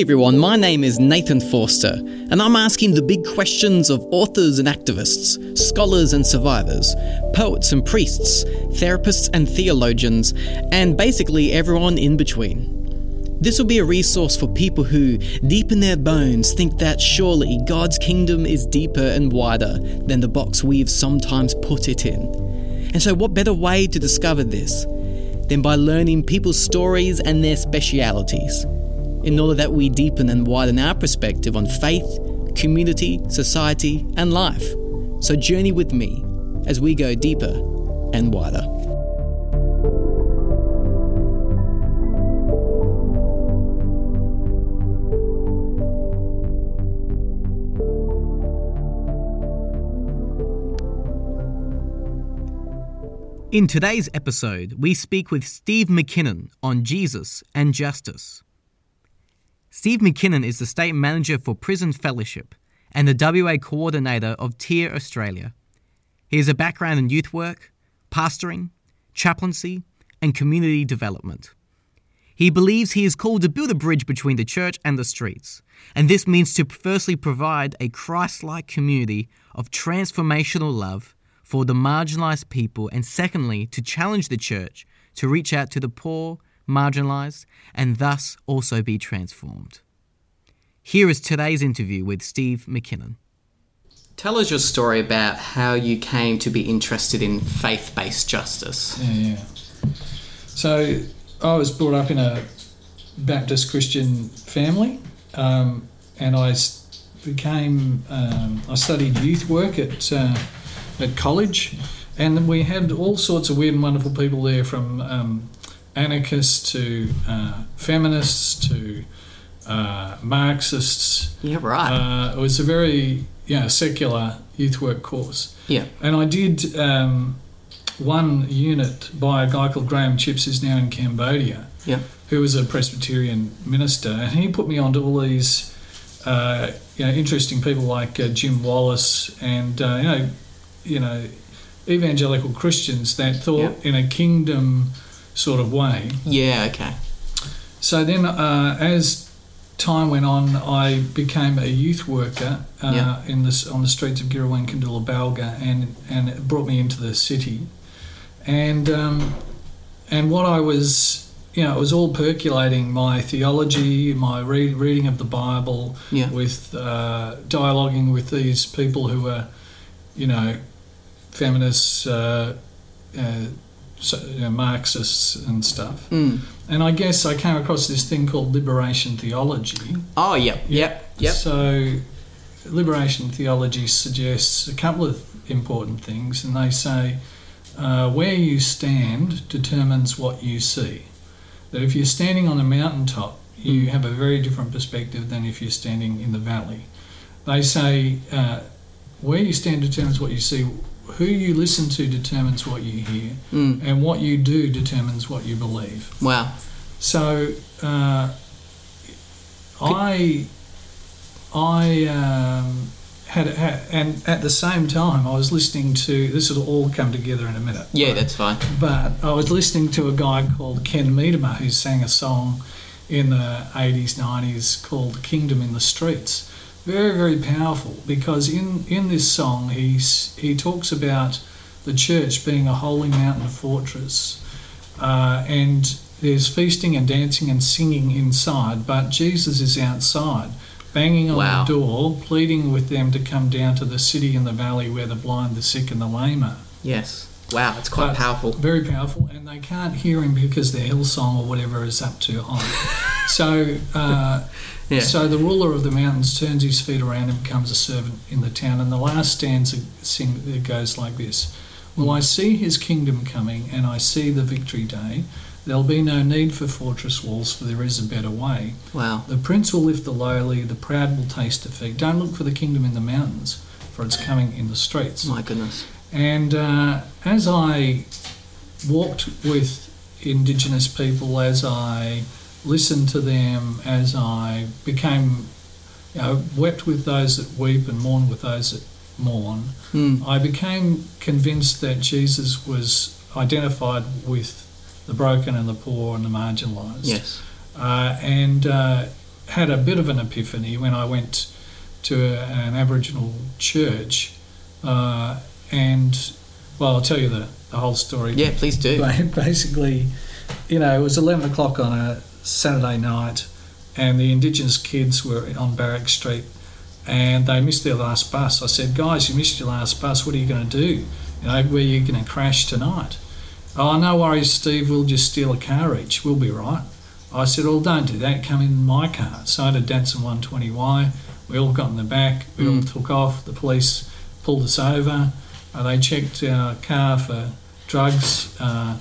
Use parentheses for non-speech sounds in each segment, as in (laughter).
Hey everyone, my name is Nathan Forster, and I'm asking the big questions of authors and activists, scholars and survivors, poets and priests, therapists and theologians, and basically everyone in between. This will be a resource for people who, deep in their bones, think that surely God's kingdom is deeper and wider than the box we've sometimes put it in. And so, what better way to discover this than by learning people's stories and their specialities? In order that we deepen and widen our perspective on faith, community, society, and life. So journey with me as we go deeper and wider. In today's episode, we speak with Steve McKinnon on Jesus and justice. Steve McKinnon is the State Manager for Prison Fellowship and the WA Coordinator of TEAR Australia. He has a background in youth work, pastoring, chaplaincy, and community development. He believes he is called to build a bridge between the church and the streets, and this means to firstly provide a Christ like community of transformational love for the marginalised people, and secondly, to challenge the church to reach out to the poor marginalised, and thus also be transformed. Here is today's interview with Steve McKinnon. Tell us your story about how you came to be interested in faith based justice. Yeah, yeah. So I was brought up in a Baptist Christian family, um, and I became um, I studied youth work at uh, at college, and we had all sorts of weird and wonderful people there from um, anarchists to uh, feminists to uh, Marxists. Yeah, right. Uh, it was a very you know, secular youth work course. Yeah. And I did um, one unit by a guy called Graham Chips, who's now in Cambodia. Yeah. Who was a Presbyterian minister, and he put me onto all these, uh, you know, interesting people like uh, Jim Wallis and uh, you know, you know, evangelical Christians that thought in a kingdom sort of way. Yeah, okay. So then, uh, as time went on, I became a youth worker uh, yeah. in this on the streets of Girrawheen Koondoola Balga, and and it brought me into the city, and um, and what I was. You know, it was all percolating my theology, my re- reading of the Bible, yeah. with uh, dialoguing with these people who were, you know, feminists, uh, uh so, you know, Marxists and stuff. Mm. And I guess I came across this thing called liberation theology. Oh, yep, yep, yep. So, liberation theology suggests a couple of important things, and they say uh, where you stand determines what you see. That if you're standing on a mountaintop, you mm. have a very different perspective than if you're standing in the valley. They say uh, where you stand determines what you see who you listen to determines what you hear, mm. and what you do determines what you believe. Wow. So uh, I I um, had, had, and at the same time I was listening to this will all come together in a minute. Yeah, right? that's fine. But I was listening to a guy called Ken Medema who sang a song in the 80s 90s called Kingdom in the Streets very very powerful because in in this song he's he talks about the church being a holy mountain fortress uh, and there's feasting and dancing and singing inside but jesus is outside banging on wow. the door pleading with them to come down to the city in the valley where the blind the sick and the lame are yes Wow, it's quite but powerful. Very powerful, and they can't hear him because the Hillsong or whatever is up too high. (laughs) so uh, yeah. So the ruler of the mountains turns his feet around and becomes a servant in the town. And the last stanza sing, it goes like this "Well, I see his kingdom coming, and I see the victory day? There'll be no need for fortress walls, for there is a better way. Wow. The prince will lift the lowly, the proud will taste defeat. Don't look for the kingdom in the mountains, for it's coming in the streets. My goodness. And uh, as I walked with Indigenous people, as I listened to them as I became, you know, wept with those that weep and mourn with those that mourn. Mm. I became convinced that Jesus was identified with the broken and the poor and the marginalised. Yes. Uh, and uh, had a bit of an epiphany when I went to a, an Aboriginal church, uh, and well, I'll tell you the, the whole story. Yeah, please do. (laughs) Basically, you know, it was 11 o'clock on a Saturday night, and the Indigenous kids were on Barrack Street, and they missed their last bus. I said, guys, you missed your last bus. What are you going to do? You know, where are you going to crash tonight? Oh, no worries, Steve. We'll just steal a car each. We'll be right. I said, well, don't do that. Come in my car. So I had a Datsun 120Y. We all got in the back. We all Mm. took off. The police pulled us over. Uh, they checked our car for drugs, uh,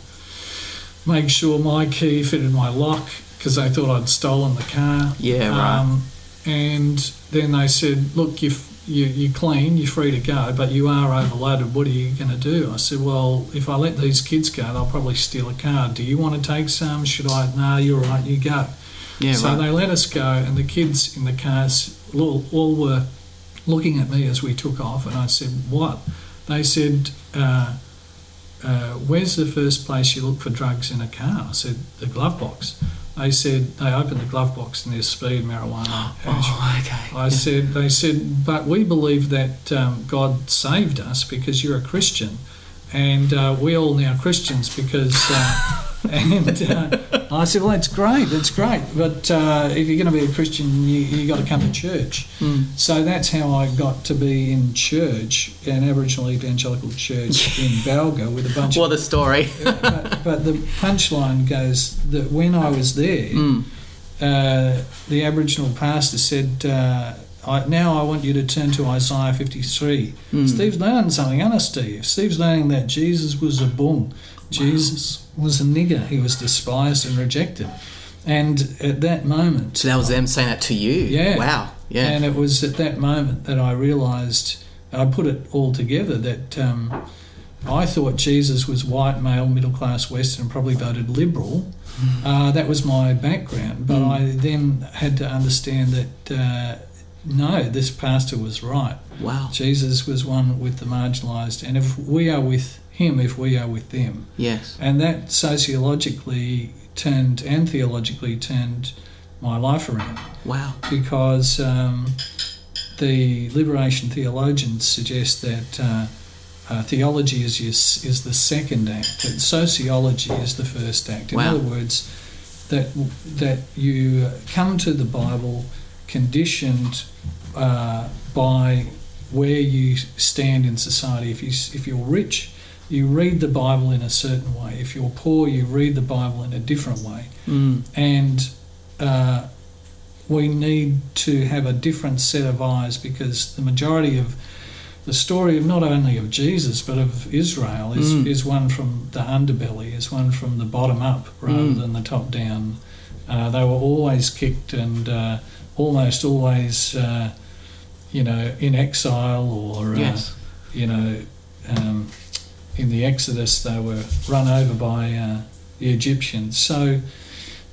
made sure my key fitted my lock because they thought I'd stolen the car. Yeah, right. Um, and then they said, look, you you, you're clean, you're free to go, but you are overloaded. What are you going to do? I said, well, if I let these kids go, they'll probably steal a car. Do you want to take some? Should I? No, you're right, you go. yeah, so right. they let us go, and the kids in the cars all, all were looking at me as we took off, and I said, what? They said, uh, uh, where's the first place you look for drugs in a car? I said, the glove box. They said, they opened the glove box and there's speed, marijuana, oh, okay. I Yeah. said, they said, but we believe that um, God saved us because you're a Christian, and uh, we all now Christians because. Uh, (laughs) and uh, I said, well, that's great, that's great, but uh, if you're going to be a Christian, you you got to come to church. Mm. So that's how I got to be in church, an Aboriginal evangelical church (laughs) in Balga with a bunch What of. a story. (laughs) but, but the punchline goes that when I was there, Mm. uh, the Aboriginal pastor said, uh, I, Now I want you to turn to Isaiah 53. Mm. Steve's learning something, it, Steve? Steve's learning that Jesus was a boom. Jesus was a nigger. He was despised and rejected. And at that moment, So that was them saying that to you. Yeah. Wow. Yeah. and it was at that moment that I realised, I put it all together, that um, I thought Jesus was white, male, middle class, Western, probably voted Liberal. Uh, that was my background. But Mm. I then had to understand that uh, no, this pastor was right. wow. Jesus was one with the marginalised, and if we are with him, if we are with them. Yes. And that sociologically turned and theologically turned my life around Wow. because um, the liberation theologians suggest that uh, uh, theology is, is is the second act, that sociology is the first act. In Wow. other words, that that you come to the Bible conditioned uh, by where you stand in society. If you if you're rich, you read the Bible in a certain way. If you're poor, you read the Bible in a different way Mm. and uh, we need to have a different set of eyes because the majority of the story of not only of Jesus but of Israel is, Mm. is one from the underbelly, is one from the bottom up rather Mm. than the top down. Uh, they were always kicked and uh, almost always, uh, you know, in exile or, uh, Yes. you know, um, in the Exodus they were run over by uh, the Egyptians. So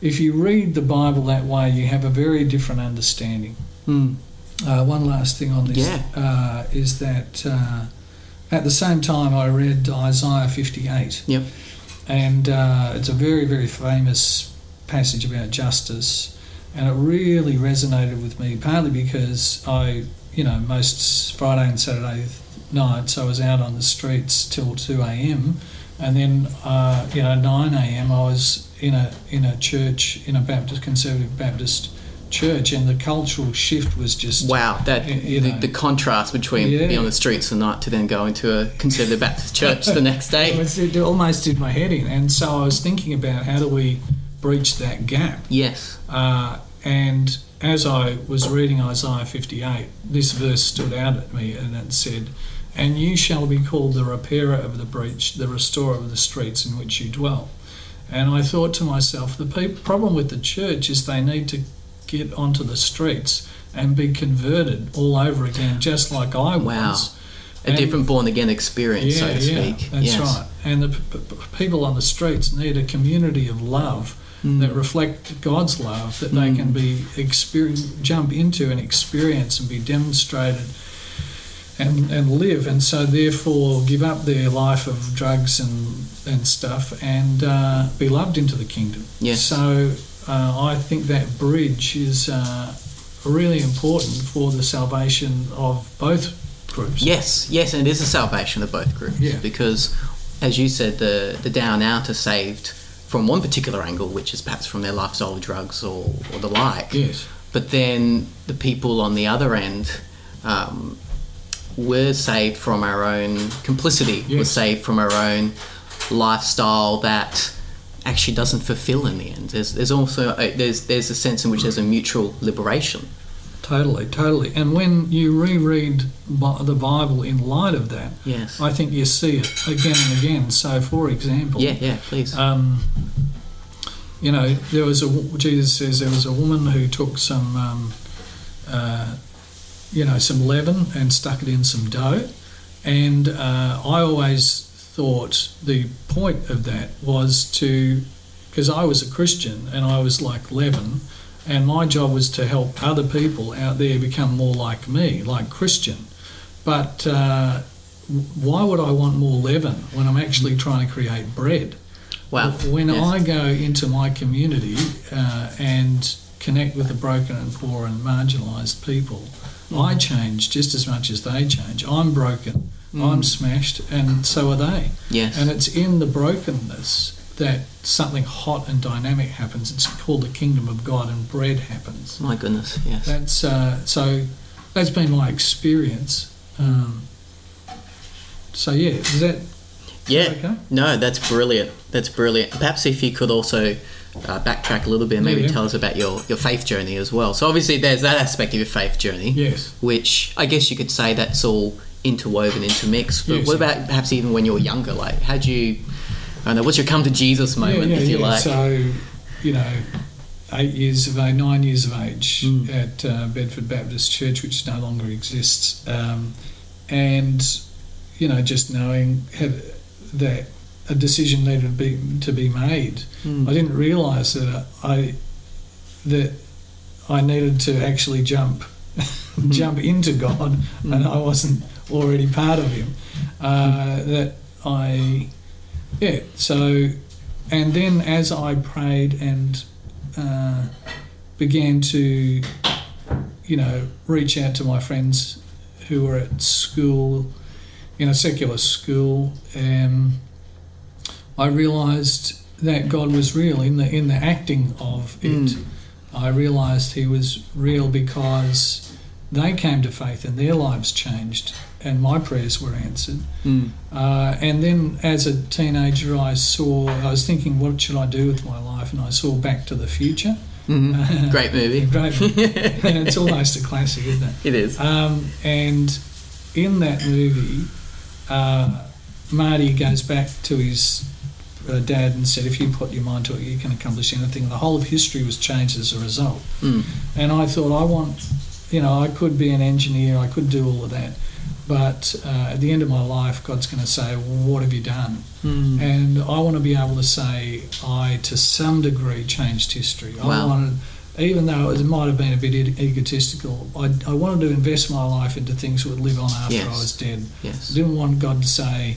if you read the Bible that way, you have a very different understanding. Mm. Uh, one last thing on this Yeah. uh, is that uh, at the same time I read Isaiah 58. Yep. And uh, it's a very, very famous passage about justice. And it really resonated with me, partly because I, you know, most Friday and Saturday nights I was out on the streets till 2 a.m. And then, uh, you know, 9 a.m. I was in a in a church, in a Baptist, conservative Baptist church, and the cultural shift was just Wow. That you the, know. the contrast between Yeah. being on the streets at night to then go into a conservative Baptist church the next day. (laughs) It, was, it almost did my head in. And so I was thinking about how do we breach that gap. Yes. Uh, and as I was reading Isaiah 58, this verse stood out at me and it said, And you shall be called the repairer of the breach, the restorer of the streets in which you dwell. And I thought to myself, the pe- problem with the church is they need to get onto the streets and be converted all over again, just like I Wow. was. A And- different born again experience, so to yeah, speak. that's yes. right. And the p- p- people on the streets need a community of love Mm. that reflect God's love that they Mm. can be experience, jump into and experience and be demonstrated and, and live and so therefore give up their life of drugs and and stuff and uh, be loved into the kingdom. Yes. So uh, I think that bridge is uh, really important for the salvation of both groups. Yes, yes, and it is a salvation of both groups. Yeah. Because, as you said, the the down out are saved from one particular angle, which is perhaps from their lifestyle drugs or, or the like. Yes. But then the people on the other end um, were saved from our own complicity. Were Yes. saved from our own lifestyle that actually doesn't fulfill in the end. There's, there's also a, there's there's a sense in which there's a mutual liberation. Totally, totally. And when you reread the Bible in light of that, Yes. I think you see it again and again. So, for example, yeah. Yeah. Please. um, you know, there was a Jesus says there was a woman who took some, um, uh, you know, some leaven and stuck it in some dough, and uh, I always thought the point of that was to, because I was a Christian and I was like leaven, and my job was to help other people out there become more like me, like Christian, but. Uh, why would I want more leaven when I'm actually trying to create bread? wow. When Yes. I go into my community uh, and connect with the broken and poor and marginalised people, Mm. I change just as much as they change. I'm broken, Mm. I'm smashed, and so are they. Yes. And it's in the brokenness that something hot and dynamic happens. It's called the kingdom of God, and bread happens. My goodness. Yes. That's uh, so. That's been my experience. Um, so yeah, is that Yeah. okay? No, that's brilliant. That's brilliant. Perhaps if you could also uh, backtrack a little bit and maybe Yeah, yeah. tell us about your, your faith journey as well. So obviously there's that aspect of your faith journey, Yes. which I guess you could say that's all interwoven, intermixed. But Yes. what about perhaps even when you were younger? Like, how'd you? I don't know. What's your come to Jesus moment, if you like? So, you know, eight years of age, nine years of age Mm. at uh, Bedford Baptist Church, which no longer exists, um, and you know, just knowing that a decision needed to be to be made. Mm. I didn't realise that I that I needed to actually jump jump into God, and I wasn't already part of Him. Uh, that I yeah. So, and then as I prayed and uh, began to, you know, reach out to my friends who were at school, in a secular school, um, I realised that God was real in the in the acting of it. Mm. I realised He was real because they came to faith and their lives changed, and my prayers were answered. Mm. Uh, and then as a teenager, I saw, I was thinking, what should I do with my life? And I saw Back to the Future. Mhm. (laughs) Great movie. Great. (laughs) and it's almost a classic, isn't it? It is. Um, and in that movie, uh, Marty goes back to his uh, dad and said, if you put your mind to it, you can accomplish anything. And the whole of history was changed as a result. Mm. And I thought, I want, you know, I could be an engineer, I could do all of that. But uh, at the end of my life, God's going to say, What have you done? Mm. And I want to be able to say, I, to some degree, changed history. I wanted, even though it might have been a bit egotistical, I, I wanted to invest my life into things that would live on after Yes. I was dead. Yes. I didn't want God to say,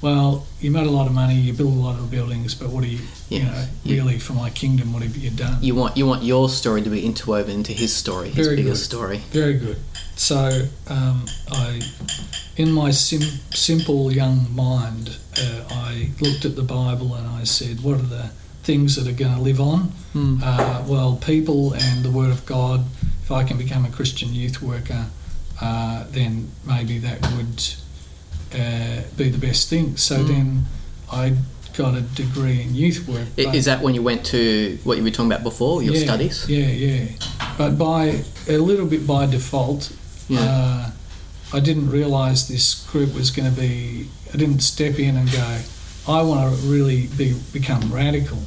well, you made a lot of money, you built a lot of buildings, but what are you, you know, You- really for my kingdom, what have you done? You want you want your story to be interwoven into his story, his Very bigger good. story. Very good. So, um, I, in my sim- simple young mind, uh, I looked at the Bible and I said, what are the things that are going to live on? Mm. Uh, well, people and the Word of God. If I can become a Christian youth worker, uh, then maybe that would uh, be the best thing. So Mm. then I got a degree in youth work. Is that when you went to what you were talking about before, your yeah, studies? Yeah, yeah. But by a little bit by default, Yeah. uh, I didn't realise this group was going to be. I didn't step in and go. I want to really be become radical.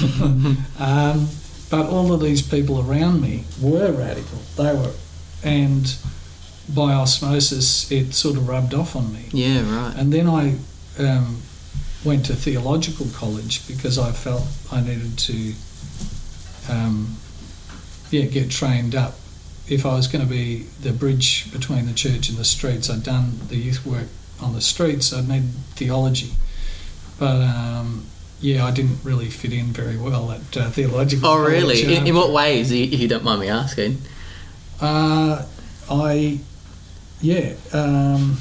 (laughs) um, but all of these people around me were radical. They were, and by osmosis, it sort of rubbed off on me. Yeah, right. And then I um, went to theological college because I felt I needed to, um, yeah, get trained up. If I was going to be the bridge between the church and the streets, I'd done the youth work on the streets. I'd need theology, but um, yeah, I didn't really fit in very well at uh, theological. Oh, really? college In, in what ways, if you don't mind me asking? Uh, I, yeah, um,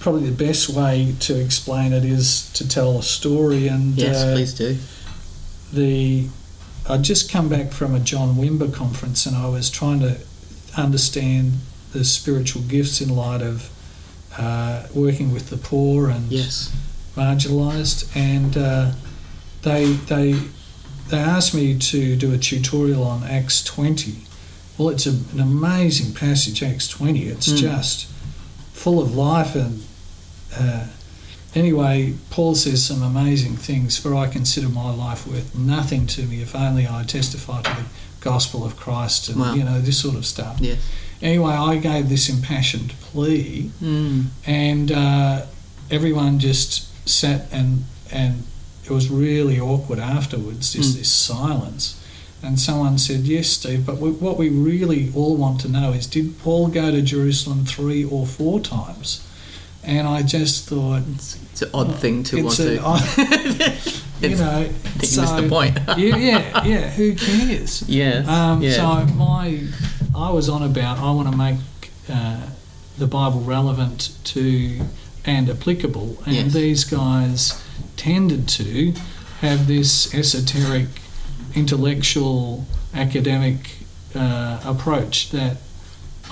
probably the best way to explain it is to tell a story. And Yes, uh, please do. the I'd just come back from a John Wimber conference, and I was trying to understand the spiritual gifts in light of uh, working with the poor and Yes. marginalised, and uh, they they they asked me to do a tutorial on Acts twenty. Well, it's a, an amazing passage, Acts twenty. It's Mm. just full of life and. Uh, Anyway, Paul says some amazing things. For I consider my life worth nothing to me if only I testify to the gospel of Christ and Wow. you know this sort of stuff. Yes. Anyway, I gave this impassioned plea, Mm. and uh, everyone just sat and and it was really awkward afterwards. Just Mm. this silence, and someone said, "Yes, Steve, but we, what we really all want to know is, did Paul go to Jerusalem three or four times?" And I just thought, It's, it's an odd thing to want to. odd- (laughs) you know, I missed the point. (laughs) yeah, yeah, yeah. Who cares? yes. Um, yeah. So my, I was on about I want to make uh, the Bible relevant to and applicable, and Yes. these guys tended to have this esoteric, intellectual, academic uh, approach that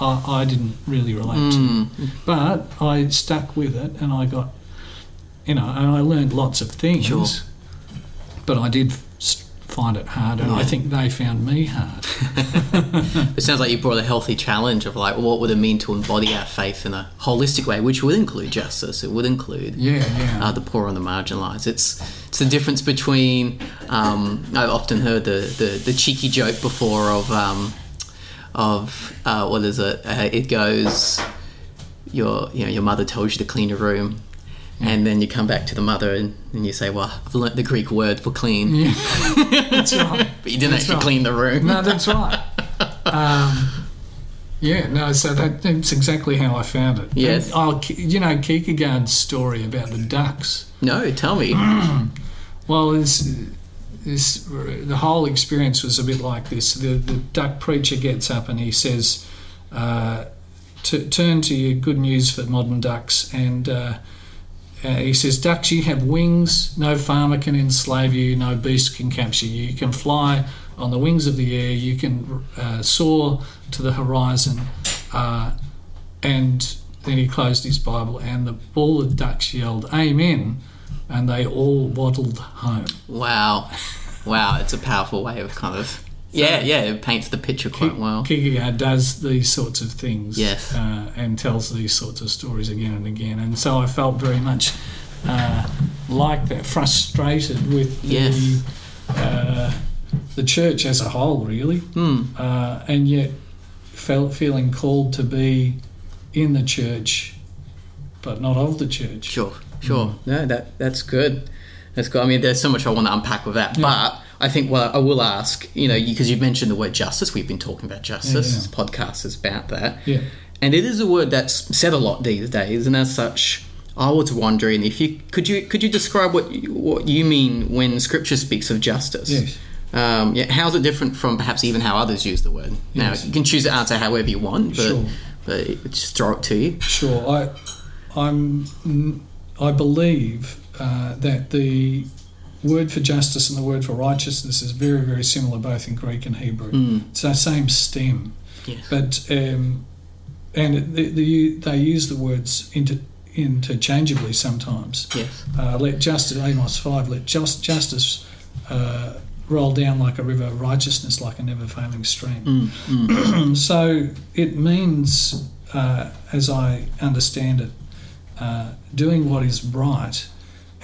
I, I didn't really relate to. Mm. But I stuck with it, and I got, you know, and I learned lots of things. Sure. But I did find it hard, and I think they found me hard. (laughs) It sounds like you brought a healthy challenge of like, what would it mean to embody our faith in a holistic way, which would include justice. It would include Yeah, yeah. uh, the poor and the marginalised. It's it's the difference between. Um, I've often heard the, the, the cheeky joke before of um, of uh, what is it? Uh, it goes, your you know your mother tells you to clean your room. And then you come back to the mother and, and you say, "Well, I've learnt the Greek word for clean, yeah. (laughs) that's right. but you didn't That's actually right. clean the room." No, that's right. (laughs) Um, yeah, no, so that, that's exactly how I found it. Yes. And, oh, you know, Kierkegaard's story about the ducks. No, tell me. (clears throat) Well, this, this, the whole experience was a bit like this. The, the duck preacher gets up and he says, uh, to, turn to your good news for modern ducks. And uh, uh, he says, Ducks, you have wings. No farmer can enslave you. No beast can capture you. You can fly on the wings of the air. You can uh, soar to the horizon. Uh, and then he closed his Bible, and the, all the ducks yelled, Amen. And they all waddled home. Wow. Wow, it's a powerful way of kind of. Yeah, yeah, it paints the picture quite well. Kierkegaard does these sorts of things Yes. uh, and tells these sorts of stories again and again. And so I felt very much uh, like that, frustrated with the, Yes. uh, the church as a whole, really, uh, and yet felt feeling called to be in the church, but not of the church. Sure, sure. No, that that's good. That's good. I mean, there's so much I want to unpack with that, Yeah. but I think what I will ask, you know, because you've mentioned the word justice. We've been talking about justice. Yeah, yeah. This podcast is about that. Yeah. and it is a word that's said a lot these days. And as such, I was wondering if you could you could you describe what you, what you mean when Scripture speaks of justice. Yes. Um, yeah, how's it different from perhaps even how others use the word? Now you can choose to answer however you want, but Sure. but just throw it to you. Sure, I, I'm, I believe uh, that the word for justice and the word for righteousness is very, very similar both in Greek and Hebrew. Mm. It's the same stem, but um, and it, the, the, they use the words inter, interchangeably sometimes. Yes. Uh, let justice, Amos five, let just justice. Uh, roll down like a river, righteousness like a never failing stream. Mm, mm. (clears throat) so it means, uh, as I understand it, uh, doing what is right.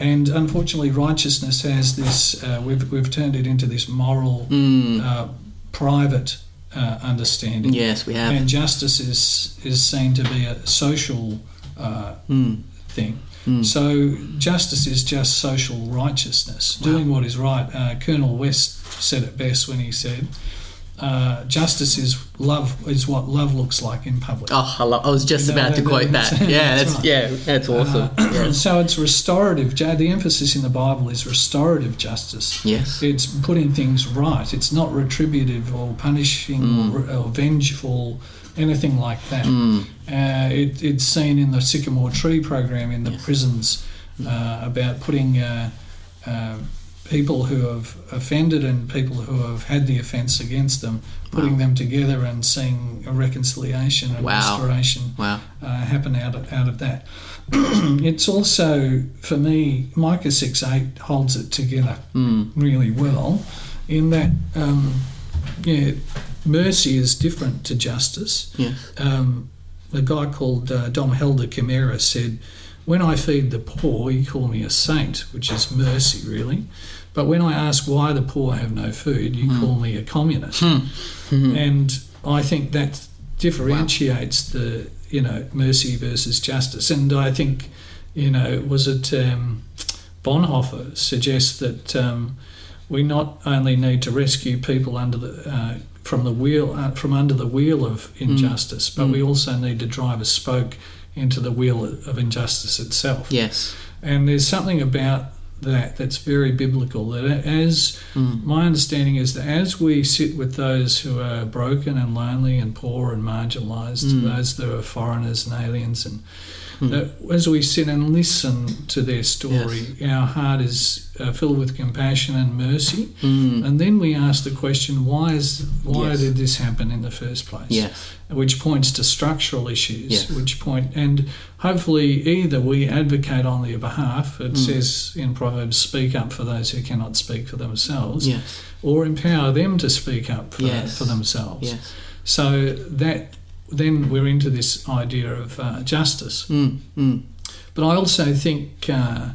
And unfortunately, righteousness has this, uh, we've, we've turned it into this moral, Mm. uh, private uh, understanding. Yes, we have. And justice is, is seen to be a social uh, Mm. thing. Mm. So justice is just social righteousness, doing what is right. Uh, Cornel West said it best when he said, uh, justice is love is what love looks like in public. Oh, I, love, I was just You know, about to quote that. (laughs) Yeah, that's that's, right. yeah, that's awesome. (clears throat) Uh, yes. So it's restorative. The emphasis in the Bible is restorative justice. yes. It's putting things right. It's not retributive or punishing or, or vengeful, anything like that. Mm. Uh, it, it's seen in the Sycamore Tree program in the Yes. prisons uh, about putting uh, uh, people who have offended and people who have had the offence against them, putting Wow. them together and seeing a reconciliation and Wow. restoration Wow. uh, happen out of, out of that. (clears throat) it's also, for me, Micah 6 8 holds it together Mm. really well in that, um, yeah, mercy is different to justice. Yes. Um, a guy called uh, Dom Helder Camara said, When I feed the poor, you call me a saint, which is mercy, really. But when I ask why the poor have no food, you call me a communist. Mhm. And I think that differentiates the, you know, mercy versus justice. And I think, you know, was it um, Bonhoeffer suggests that um, we not only need to rescue people under the uh, from the wheel uh, from under the wheel of injustice, but Mm. we also need to drive a spoke into the wheel of injustice itself. Yes. And there's something about that that's very biblical. That as Mm. my understanding is that as we sit with those who are broken and lonely and poor and marginalised, Mm. those that are foreigners and aliens, and Mm. that as we sit and listen to their story, our heart is uh, filled with compassion and mercy. Mm. And then we ask the question, why is why Yes. did this happen in the first place? Yes. which points to structural issues, Yes. which point, and hopefully either we advocate on their behalf, it Mm. says in Proverbs, speak up for those who cannot speak for themselves, Yes. or empower them to speak up for, Yes. for themselves. Yes. So that then we're into this idea of uh, justice. Mm. Mm. But I also think uh,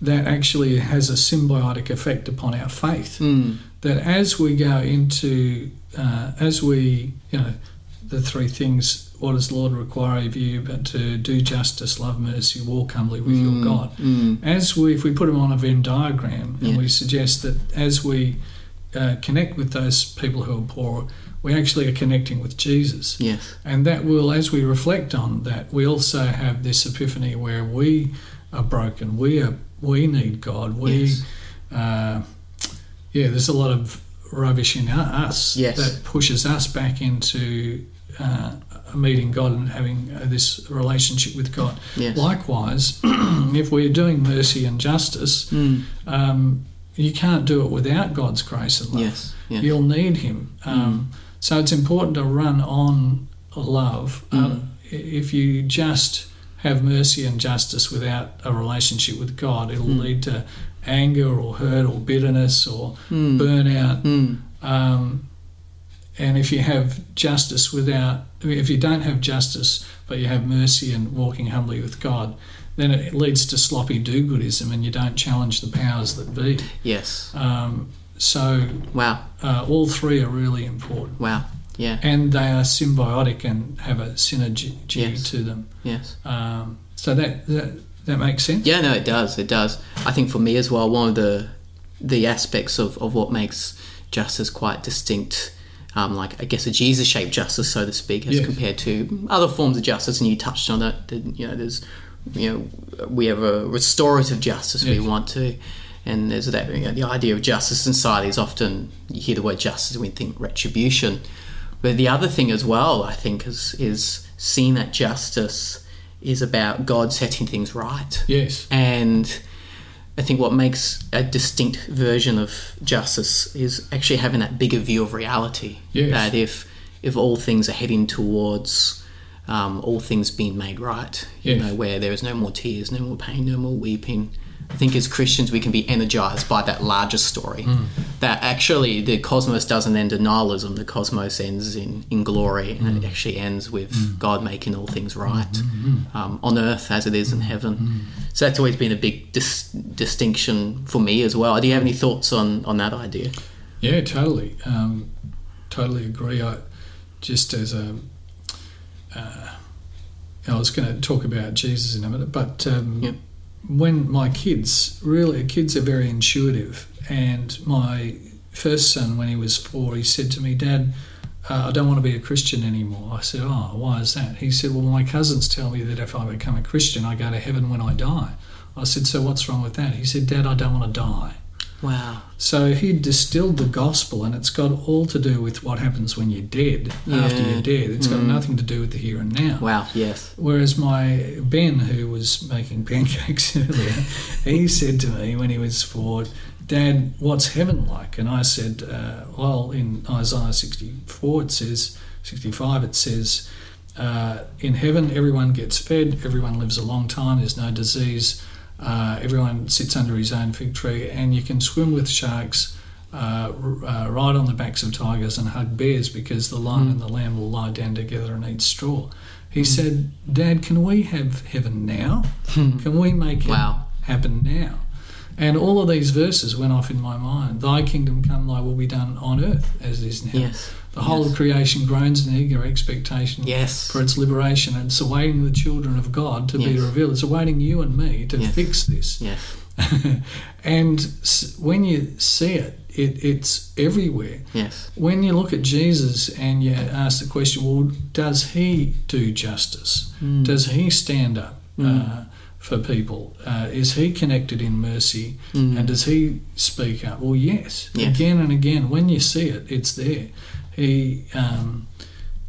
that actually has a symbiotic effect upon our faith Mm. that as we go into, uh, as we, you know, the three things, what does the Lord require of you but to do justice, love mercy, walk humbly with your Mm. God? Mm. As we, if we put them on a Venn diagram and Yeah. we suggest that as we uh, connect with those people who are poor, we actually are connecting with Jesus. Yes. And that will, as we reflect on that, we also have this epiphany where we are broken. We are, we need God. We, Yes. uh, yeah, there's a lot of rubbish in us Yes. that pushes us back into uh, meeting God and having uh, this relationship with God. Yes. Likewise, (clears throat) if we're doing mercy and justice, Mm. um, you can't do it without God's grace and love. Yes. Yes. You'll need Him. Um, So it's important to run on love. Um, if you just have mercy and justice without a relationship with God, it'll lead to anger or hurt or bitterness or Mm. burnout. Mm. Um, and if you have justice without, if you don't have justice but you have mercy and walking humbly with God, then it leads to sloppy do-goodism and you don't challenge the powers that be. Yes. Um, so Wow. uh, all three are really important, Wow. Yeah. and they are symbiotic and have a synergy Yes. to them. Yes. Um, so that, that that makes sense. Yeah, no, it does. It does. I think for me as well, one of the the aspects of, of what makes justice quite distinct, um, like I guess a Jesus-shaped justice, so to speak, as Yes. compared to other forms of justice. And you touched on it. That, you know, there's, you know, we have a restorative justice we want to, and there's that. You know, the idea of justice in society is often you hear the word justice and we think retribution. But the other thing as well, I think, is is seeing that justice is about God setting things right. Yes. And I think what makes a distinct version of justice is actually having that bigger view of reality. Yes. That if if all things are heading towards um, all things being made right, you Yes. know, where there is no more tears, no more pain, no more weeping. I think as Christians we can be energized by that larger story. That actually the cosmos doesn't end in nihilism. The cosmos ends in, in glory, and it actually ends with God making all things right um, on earth as it is in heaven. So that's always been a big dis- distinction for me as well. Do you have any thoughts on, on that idea? Yeah, totally. Um, totally agree. I just as a, uh, I was going to talk about Jesus in a minute, but um, Yep. When my kids really, kids are very intuitive, and my first son, when he was four, he said to me, Dad, uh, I don't want to be a Christian anymore. I said, Oh, why is that? He said, Well, my cousins tell me that if I become a Christian, I go to heaven when I die. I said, So what's wrong with that? He said, Dad, I don't want to die. Wow. So he distilled the gospel, and it's got all to do with what happens when you're dead, after you're dead. It's got Mm. nothing to do with the here and now. Wow. Yes. Whereas my Ben, who was making (laughs) pancakes earlier, he said to me when he was four, Dad, what's heaven like? And I said, uh, well, in Isaiah 64 it says, 65 it says, uh, in heaven everyone gets fed, everyone lives a long time, there's no disease, uh, everyone sits under his own fig tree, and you can swim with sharks. Uh, r- uh, ride on the backs of tigers and hug bears because the lion Mm. and the lamb will lie down together and eat straw. He said, Dad, can we have heaven now? Can we make it happen now? And all of these verses went off in my mind. Thy kingdom come, thy will be done on earth as it is heaven. Yes. The whole Yes. of creation groans in eager expectation Yes. for its liberation, and it's awaiting the children of God to be revealed. It's awaiting you and me to Yes. fix this. Yes. (laughs) and when you see it, it, it's everywhere. Yes. When you look at Jesus and you ask the question, well, does he do justice? Mm. Does he stand up uh, for people? Uh, is he connected in mercy? Mm. And does he speak up? Well, yes. Yes. Again and again, when you see it, it's there. He, um,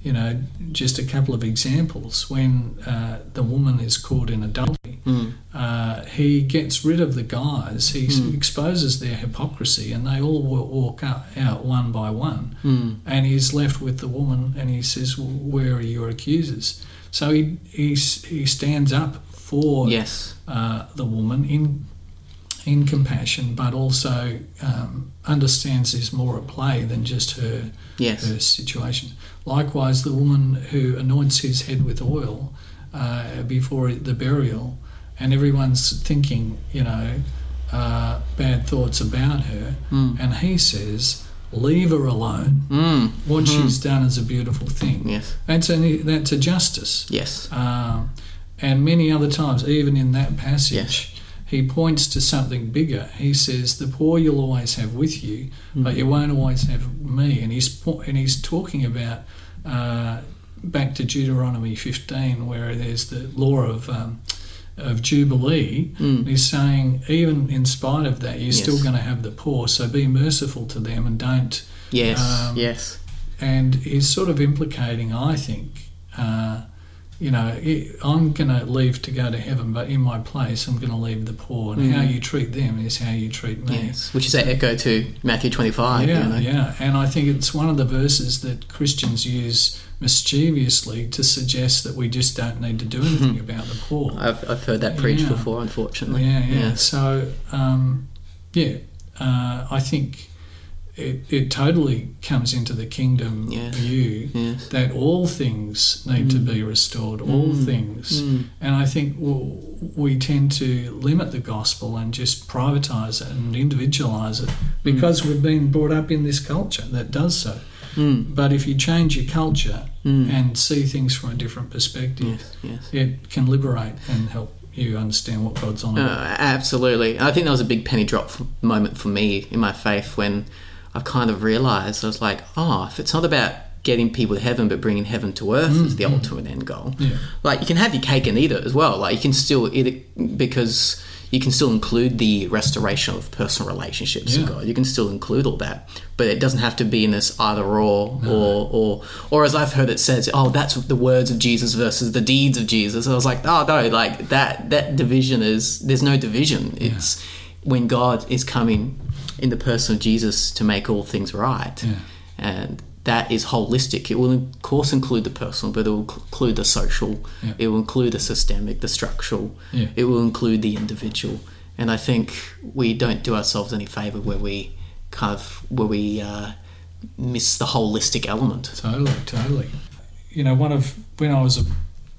you know, just a couple of examples. When uh, the woman is caught in adultery, Mm. uh, he gets rid of the guys. He Mm. exposes their hypocrisy, and they all walk out, out one by one. Mm. And he's left with the woman, and he says, well, "Where are your accusers?" So he he, he stands up for Yes. uh, the woman in in compassion, but also um, understands there's more at play than just her Yes. her situation. Likewise, the woman who anoints his head with oil uh, before the burial, and everyone's thinking, you know, uh, bad thoughts about her, Mm. and he says, "Leave her alone. Mm. What Mhm. she's done is a beautiful thing. Yes. That's a that's a justice." Yes. Um, and many other times, even in that passage, Yes. He points to something bigger. He says, "The poor you'll always have with you, but you won't always have me." And he's and he's talking about uh, back to Deuteronomy 15, where there's the law of um, of jubilee. Mm. He's saying, even in spite of that, you're Yes. still going to have the poor. So be merciful to them and don't Yes. Um, yes. and he's sort of implicating, I think, uh, you know, i I'm going to leave to go to heaven, but in my place, I'm going to leave the poor, and how Mm. you treat them is how you treat me. Yes. Which is that echo to Matthew 25. Yeah, you know? yeah, and I think it's one of the verses that Christians use mischievously to suggest that we just don't need to do (laughs) anything about the poor. I've, I've heard that preached Yeah. before, unfortunately. Yeah, yeah. Yes. So, um, yeah, uh, I think it, it totally comes into the kingdom view that all things need to be restored, all Mm. things. Mm. And I think we tend to limit the gospel and just privatize it and individualize it because we've been brought up in this culture that does so. Mm. But if you change your culture Mm. and see things from a different perspective, Yes. Yes. it can liberate and help you understand what God's on about. Uh, absolutely. I think that was a big penny drop f- moment for me in my faith when I kind of realized I was like, oh, if it's not about getting people to heaven but bringing heaven to earth is the mm-hmm. ultimate end goal. Yeah. Like you can have your cake and eat it as well. Like you can still eat it because you can still include the restoration of personal relationships with Yeah. God. You can still include all that, but it doesn't have to be in this either or or or or as I've heard it says, oh, that's the words of Jesus versus the deeds of Jesus. I was like, oh no, like that that division is there's no division. It's when God is coming in the person of Jesus to make all things right, Yeah. and that is holistic. It will, of course, include the personal, but it will include the social. Yeah. It will include the systemic, the structural. Yeah. It will include the individual. And I think we don't do ourselves any favor where we kind of where we uh, miss the holistic element. Totally, totally. You know, one of when I was a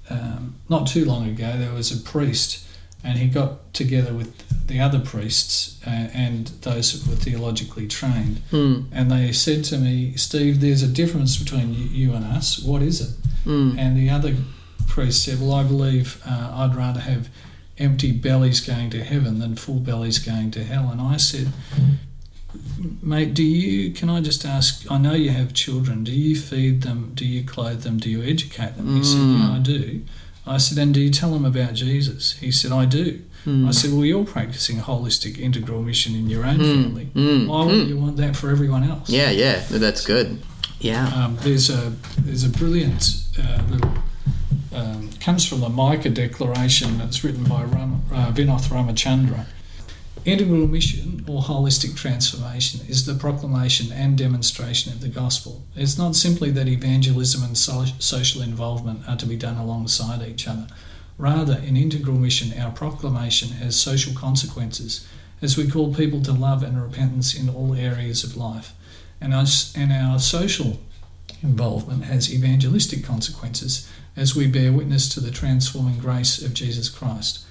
um, not too long ago, there was a priest, and he got together with the other priests uh, and those who were theologically trained, Mm. and they said to me, "Steve, there's a difference between you, you and us. What is it?" Mm. And the other priest said, "Well, I believe uh, I'd rather have empty bellies going to heaven than full bellies going to hell." And I said, mate, do you? Can I just ask? I know you have children. Do you feed them? Do you clothe them? Do you educate them? He said, Mm. Yeah, I do. I said, and do you tell them about Jesus? He said, I do. Mm. I said, well, you're practicing a holistic integral mission in your own Mm, family. mm, Why wouldn't mm. you want that for everyone else? Yeah, yeah, that's good. Yeah. Um, there's a there's a brilliant uh, little um, comes from the Micah Declaration that's written by Ram, uh, Vinoth Ramachandra. Integral mission or holistic transformation is the proclamation and demonstration of the gospel. It's not simply that evangelism and so- social involvement are to be done alongside each other. Rather, in integral mission, our proclamation has social consequences as we call people to love and repentance in all areas of life. And and our social involvement has evangelistic consequences as we bear witness to the transforming grace of Jesus Christ.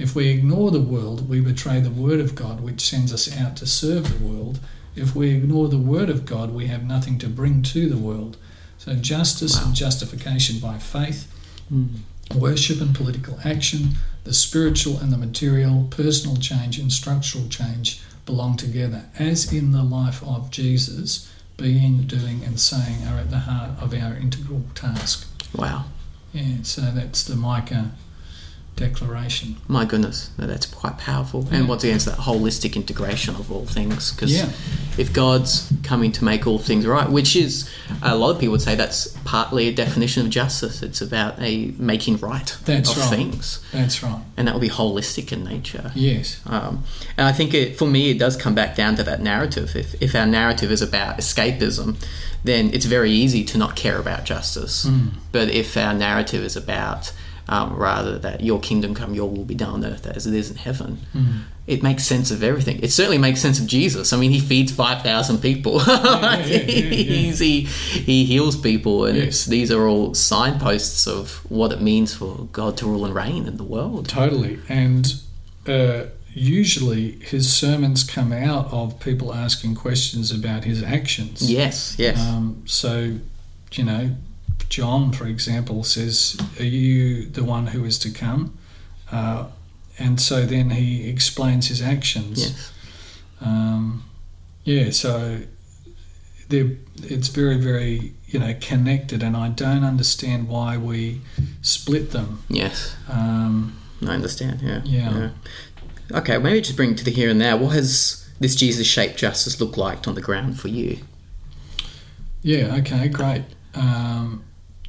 If we ignore the world, we betray the Word of God, which sends us out to serve the world. If we ignore the Word of God, we have nothing to bring to the world. So, justice Wow. and justification by faith, Mm. worship and political action, the spiritual and the material, personal change and structural change belong together, as in the life of Jesus, being, doing, and saying are at the heart of our integral task. Wow. Yeah, so that's the Micah declaration. My goodness, that's quite powerful. And Yeah. once again, it's that holistic integration of all things. Because Yeah. if God's coming to make all things right, which is a lot of people would say that's partly a definition of justice. It's about a making right That's of right. things, That's right. and that will be holistic in nature. Yes. Um, and I think it, for me, it does come back down to that narrative. If, if our narrative is about escapism, then it's very easy to not care about justice. But if our narrative is about um, rather that your kingdom come, your will be done on earth as it is in heaven, it makes sense of everything. It certainly makes sense of Jesus. I mean, he feeds 5,000 people. yeah, (laughs) yeah, yeah. He's- he, he heals people, and these are all signposts of what it means for God to rule and reign in the world. Totally. And uh, usually his sermons come out of people asking questions about his actions. Yes, yes. Um, so, you know, John, for example, says, Are you the one who is to come? Uh, and so then he explains his actions. yes. Um, yeah, so they're, it's very, very, you know, connected, and I don't understand why we split them. Yes. Um, I understand. Yeah. Yeah. Okay, maybe just bring it to the here and now. What has this Jesus-shaped justice look like on the ground for you? yeah, okay, great. Um,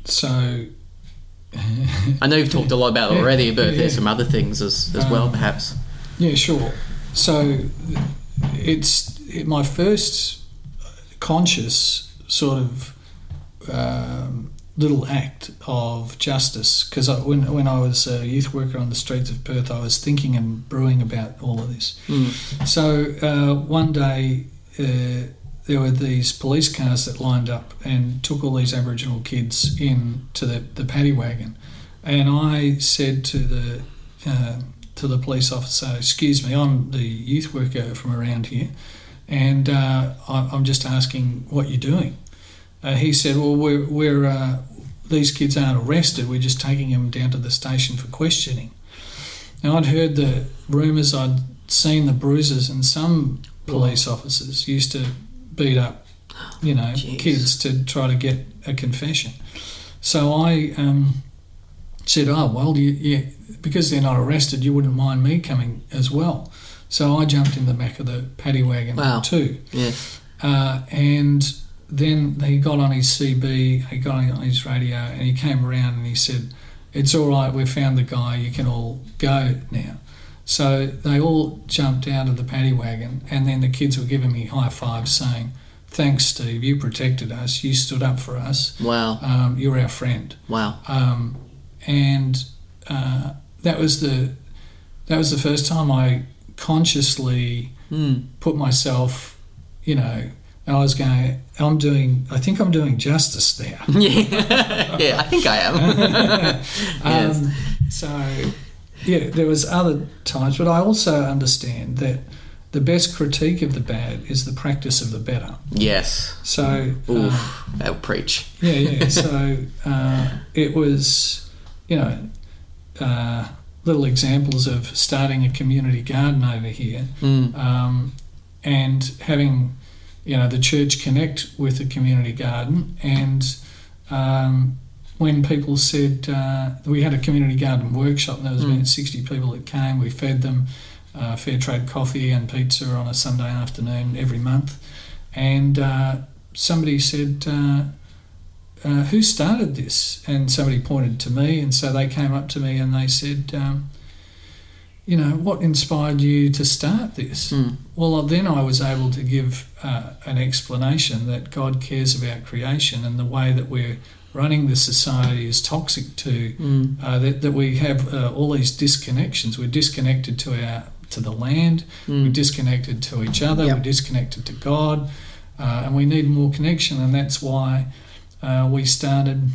so, I know you've talked a lot about it Yeah, already, but yeah, there's some other things as, as well, Um, perhaps. Yeah, sure. So it's it, my first conscious sort of um, little act of justice because when when I was a youth worker on the streets of Perth, I was thinking and brewing about all of this. Mm. So uh, one day. Uh, there were these police cars that lined up and took all these Aboriginal kids in to the, the paddy wagon, and I said to the uh, to the police officer, "Excuse me, I'm the youth worker from around here, and uh, I- I'm just asking what you're doing." Uh, he said, "Well, we're, we're uh, these kids aren't arrested. We're just taking them down to the station for questioning." Now I'd heard the rumours, I'd seen the bruises, and some police officers used to beat up, you know, Jeez. kids to try to get a confession. So I um, said, "Oh well, you, you, because they're not arrested, you wouldn't mind me coming as well." So I jumped in the back of the paddy wagon Wow. too, Yes. uh, and then he got on his CB, he got on his radio, and he came around and he said, "It's all right, we've found the guy. You can all go now." So they all jumped out of the paddy wagon, and then the kids were giving me high fives, saying, "Thanks, Steve. You protected us. You stood up for us. Wow. Um, you're our friend." Wow. um, and uh, that was the that was the first time I consciously Mm. put myself, you know, I was going, I'm doing, I think I'm doing justice there. (laughs) Yeah. yeah, I think I am. (laughs) (laughs) yes. um, so, yeah, there was other times, but I also understand that the best critique of the bad is the practice of the better. yes. So, uh, Oof. That'll preach. Yeah, yeah. So uh, it was, you know, uh, little examples of starting a community garden over here. Mm. Um, and having you know the church connect with the community garden and um, when people said uh, we had a community garden workshop and there was Mm. about 60 people that came we fed them uh, fair trade coffee and pizza on a sunday afternoon every month and uh, somebody said uh, uh, who started this and somebody pointed to me and so they came up to me and they said um, you know what inspired you to start this Mm. well, then I was able to give uh, an explanation that God cares about creation and the way that we're running the society is toxic to Mm. uh, that, that we have uh, all these disconnections. We're disconnected to our to the land. We're Mm. disconnected to each other. Yep. We're disconnected to God, uh, and we need more connection. And that's why uh, we started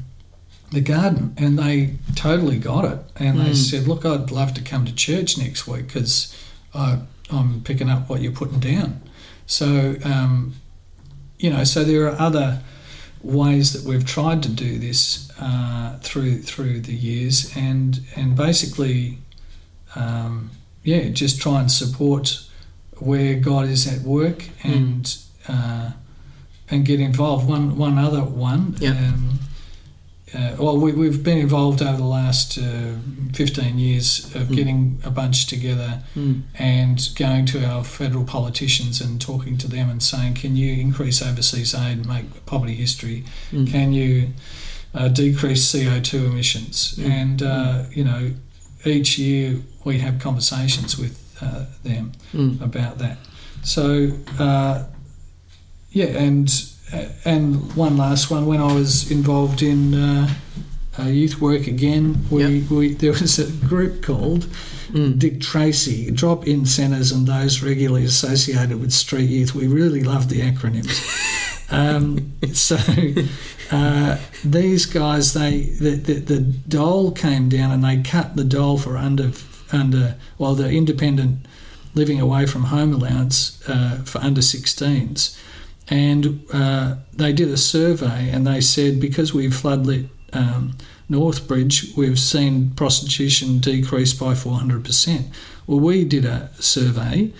the garden. And they totally got it. And they Mm. said, "Look, I'd love to come to church next week because I'm picking up what you're putting down." So, um, you know, so there are other ways that we've tried to do this uh, through through the years, and and basically, um, yeah, just try and support where God is at work and uh, and get involved. One one other one. Yeah. Um, uh, well, we, we've been involved over the last uh, 15 years of Mm. getting a bunch together Mm. and going to our federal politicians and talking to them and saying, can you increase overseas aid, and make poverty history? Mm. Can you uh, decrease CO2 emissions? Mm. And, uh, you know, each year we have conversations with uh, them Mm. about that. So, uh, yeah, and and one last one. When I was involved in uh, uh, youth work again, we, we there was a group called Mm. Dick Tracy, drop in centres and those regularly associated with street youth. We really love the acronyms. (laughs) um, so uh, these guys, they the, the, the dole came down and they cut the dole for under under well the independent living away from home allowance uh, for under 16s. And uh, they did a survey and they said because we've floodlit um, Northbridge, we've seen prostitution decrease by 400%. Well, we did a survey,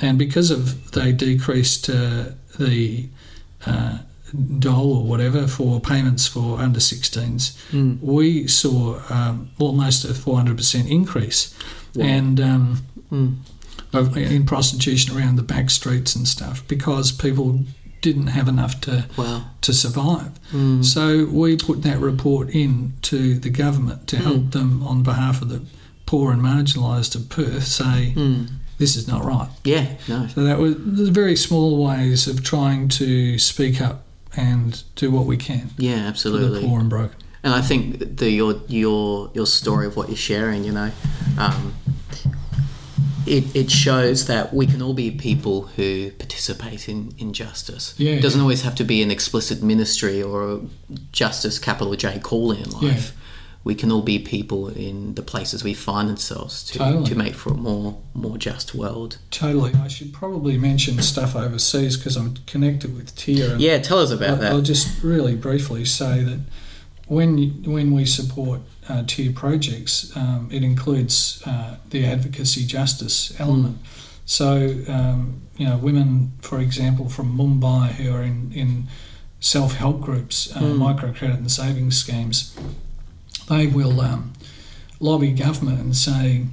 and because of they decreased uh, the uh, dole or whatever for payments for under 16s, Mm. we saw um, almost a 400% increase. Wow. And um, Mm. in prostitution around the back streets and stuff because people didn't have enough to, Wow. to survive. Mm. So we put that report in to the government to help them on behalf of the poor and marginalised of Perth say Mm. this is not right. Yeah. No. So that was very small ways of trying to speak up and do what we can Yeah. for the Absolutely. poor and broken. And I think the your your your story of what you're sharing, you know, um, it, it shows that we can all be people who participate in, in justice. Yeah, it doesn't yeah. always have to be an explicit ministry or a justice capital J calling in life. Yeah. We can all be people in the places we find ourselves to, Totally. to make for a more more just world. Totally. I should probably mention stuff overseas because I'm connected with TEAR. Yeah, tell us about I'll, that. I'll just really briefly say that when when we support uh, TEAR projects, um, it includes uh, the advocacy justice element. So um, you know, women, for example, from Mumbai who are in in self help groups, uh, Mm. microcredit and savings schemes, they will um, lobby government and say.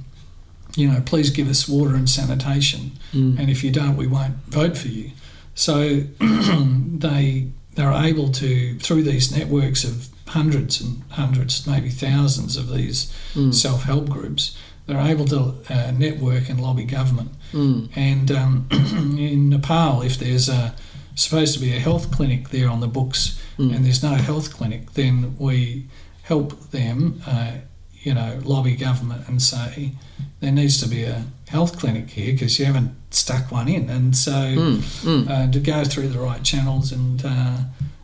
You know, please give us water and sanitation Mm. and if you don't, we won't vote for you. So (clears throat) they they're able to through these networks of hundreds and hundreds, maybe thousands of these Mm. self help groups, they're able to uh, network and lobby government. Mm. And um, (clears throat) in Nepal, if there's a supposed to be a health clinic there on the books, Mm. and there's no health clinic, then we help them, uh, you know, lobby government and say there needs to be a health clinic here because you haven't stuck one in, and so Mm. Mm. uh, to go through the right channels and uh,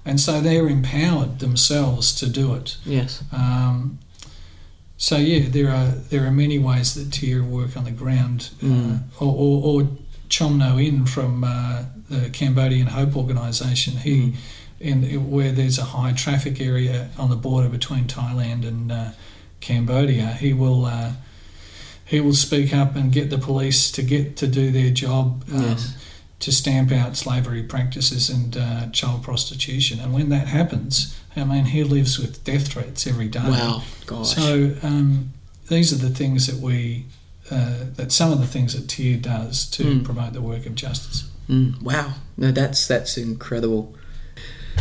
and so they're empowered themselves to do it. Yes. Um, so yeah, there are there are many ways that TEAR work on the ground, uh, Mm. or, or, or Chom No In from uh, the Cambodian Hope Organisation. He Mm. in where there's a high traffic area on the border between Thailand and uh, Cambodia, he will uh, he will speak up and get the police to get to do their job. Um, Yes. To stamp out slavery practices and uh, child prostitution. And when that happens, I mean, he lives with death threats every day. Wow, gosh. So um, these are the things that we, uh, that some of the things that TEAR does to Mm. promote the work of justice. Mm, wow, no, that's that's incredible.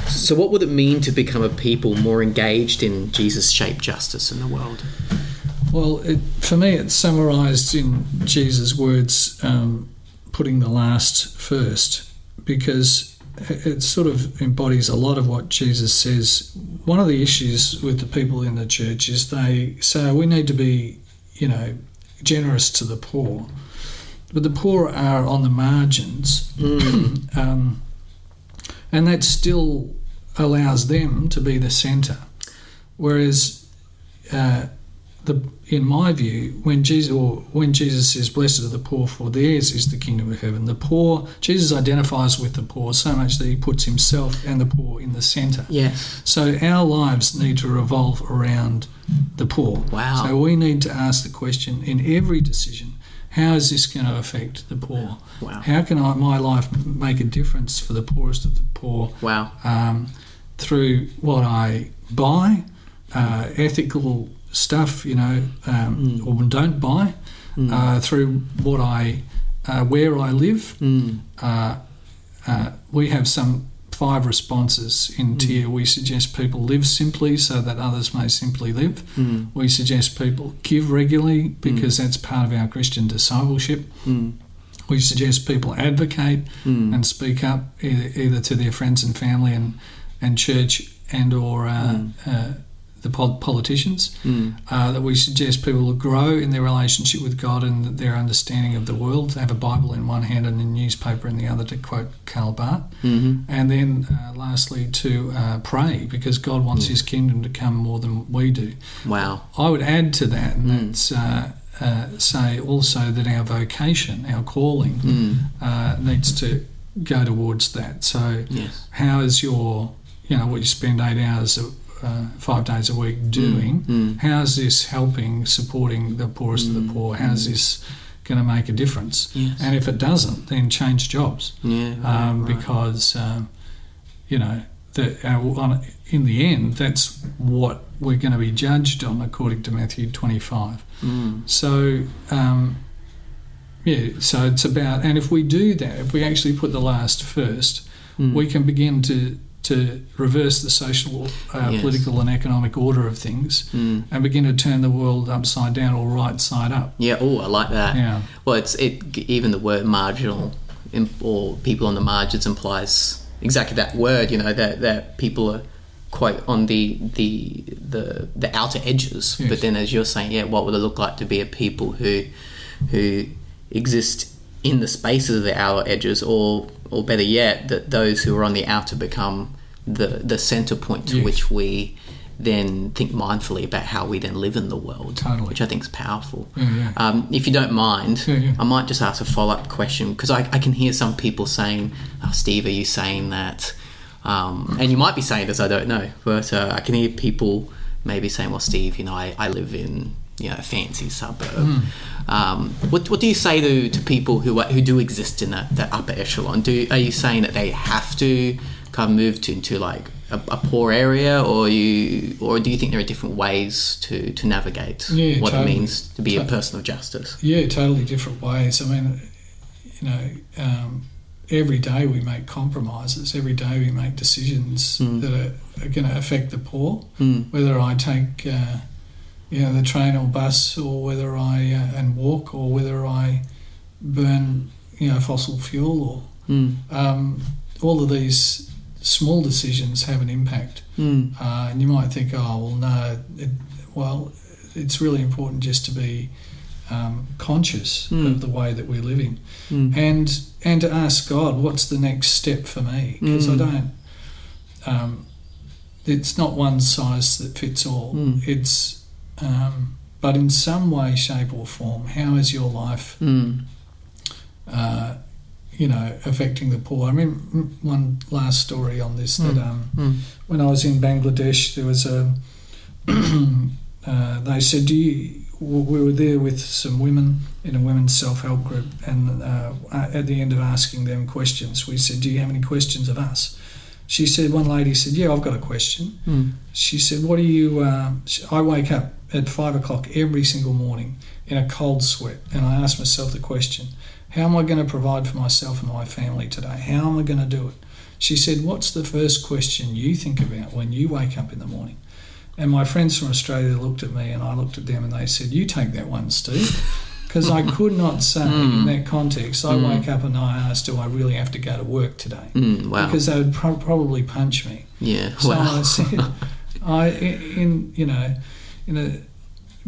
So, what would it mean to become a people more engaged in Jesus-shaped justice in the world? Well, it, for me, it's summarised in Jesus' words, um, putting the last first, because it sort of embodies a lot of what Jesus says. One of the issues with the people in the church is they say we need to be, you know, generous to the poor, but the poor are on the margins, (clears throat) um, and that still allows them to be the centre, whereas. Uh, the in my view, when Jesus or when Jesus says, "Blessed are the poor, for theirs is the kingdom of heaven," the poor Jesus identifies with the poor so much that he puts himself and the poor in the centre. Yes. So our lives need to revolve around the poor. Wow. So we need to ask the question in every decision: How is this going to affect the poor? Wow. How can I, my life make a difference for the poorest of the poor? Wow. um, through what I buy, uh, ethical stuff, you know, um, or don't buy, uh, through what I, uh, where I live. Mm. Uh, uh, we have some five responses in TEAR. We suggest people live simply so that others may simply live. Mm. We suggest people give regularly because that's part of our Christian discipleship. Mm. We suggest people advocate Mm. and speak up either, either to their friends and family and, and church and or uh, uh, the pol- politicians. Mm. Uh, that we suggest people grow in their relationship with God and their understanding of the world. They have a Bible in one hand and a newspaper in the other, to quote Karl Barth. Mhm. And then, uh, lastly, to uh, pray because God wants His kingdom to come more than we do. Wow. I would add to that, and Mm. that's uh, uh, say also that our vocation, our calling, Mm. uh, needs to go towards that. So, Yes. how is your, you know, what you spend eight hours, uh, five days a week doing? Mm. How is this helping, supporting the poorest of the poor? How's this going to make a difference? Yes. And if it doesn't, then change jobs Yeah. right, um, right. because um, you know the, our, on, in the end that's what we're going to be judged on according to Matthew 25 Mm. so um, yeah so it's about and if we do that if we actually put the last first Mm. we can begin to to reverse the social uh, Yes. political and economic order of things Mm. and begin to turn the world upside down or right side up Yeah. Oh, I like that. yeah Well, it's it. Even the word marginal or people on the margins implies exactly that word. You know that that people are quite on the the the the outer edges. Yes. But then, as you're saying, yeah, what would it look like to be a people who who exist in the spaces of the outer edges, or or better yet, that those who are on the outer become the the center point to Yes. which we then think mindfully about how we then live in the world, Totally. which I think is powerful. Yeah, yeah. Um, if you don't mind, Yeah. I might just ask a follow up question because I, I can hear some people saying, oh, Steve, are you saying that? Um, and you might be saying this, I don't know, but uh, I can hear people maybe saying, well, Steve, you know, I, I live in you know, a fancy suburb. Hmm. Um, what, what do you say to, to people who are, who do exist in that, that upper echelon? Do are you saying that they have to kind of move to into like a, a poor area, or you, or do you think there are different ways to, to navigate Yeah, what totally. it means to be a To- person of justice? Yeah, totally different ways. I mean, you know, um, every day we make compromises. Every day we make decisions Mm. that are, are going to affect the poor. Mm. Whether I take, uh, you know, the train or bus, or whether I uh, and walk, or whether I burn, you know, fossil fuel, or Mm. um, all of these small decisions have an impact. Mm. Uh, and you might think, oh, well, no, it, well, it's really important just to be um, conscious Mm. of the way that we're living, Mm. and and to ask God, what's the next step for me? Because I Mm. don't. Um, it's not one size that fits all. Mm. It's, um, but in some way, shape, or form, how is your life? Mm. Uh, you know, affecting the poor. I mean, one last story on this that Mm. um, Mm. when I was in Bangladesh, there was a. (clears throat) uh, they said, "Do you?" We were there with some women in a women's self help group, and uh, at the end of asking them questions, we said, "Do you have any questions of us?" She said, one lady said, "Yeah, I've got a question." Mm. She said, "What do you?" Uh, I wake up at five o'clock every single morning in a cold sweat, and I ask myself the question: How am I going to provide for myself and my family today? How am I going to do it? She said, What's the first question you think about when you wake up in the morning? And my friends from Australia looked at me and I looked at them and they said, You take that one, Steve. Because I could not say Mm. in that context, I Mm. wake up and I ask, Do I really have to go to work today? Mm, wow. Because they would pro- probably punch me. yeah. So wow. I said, (laughs) I in you know, in a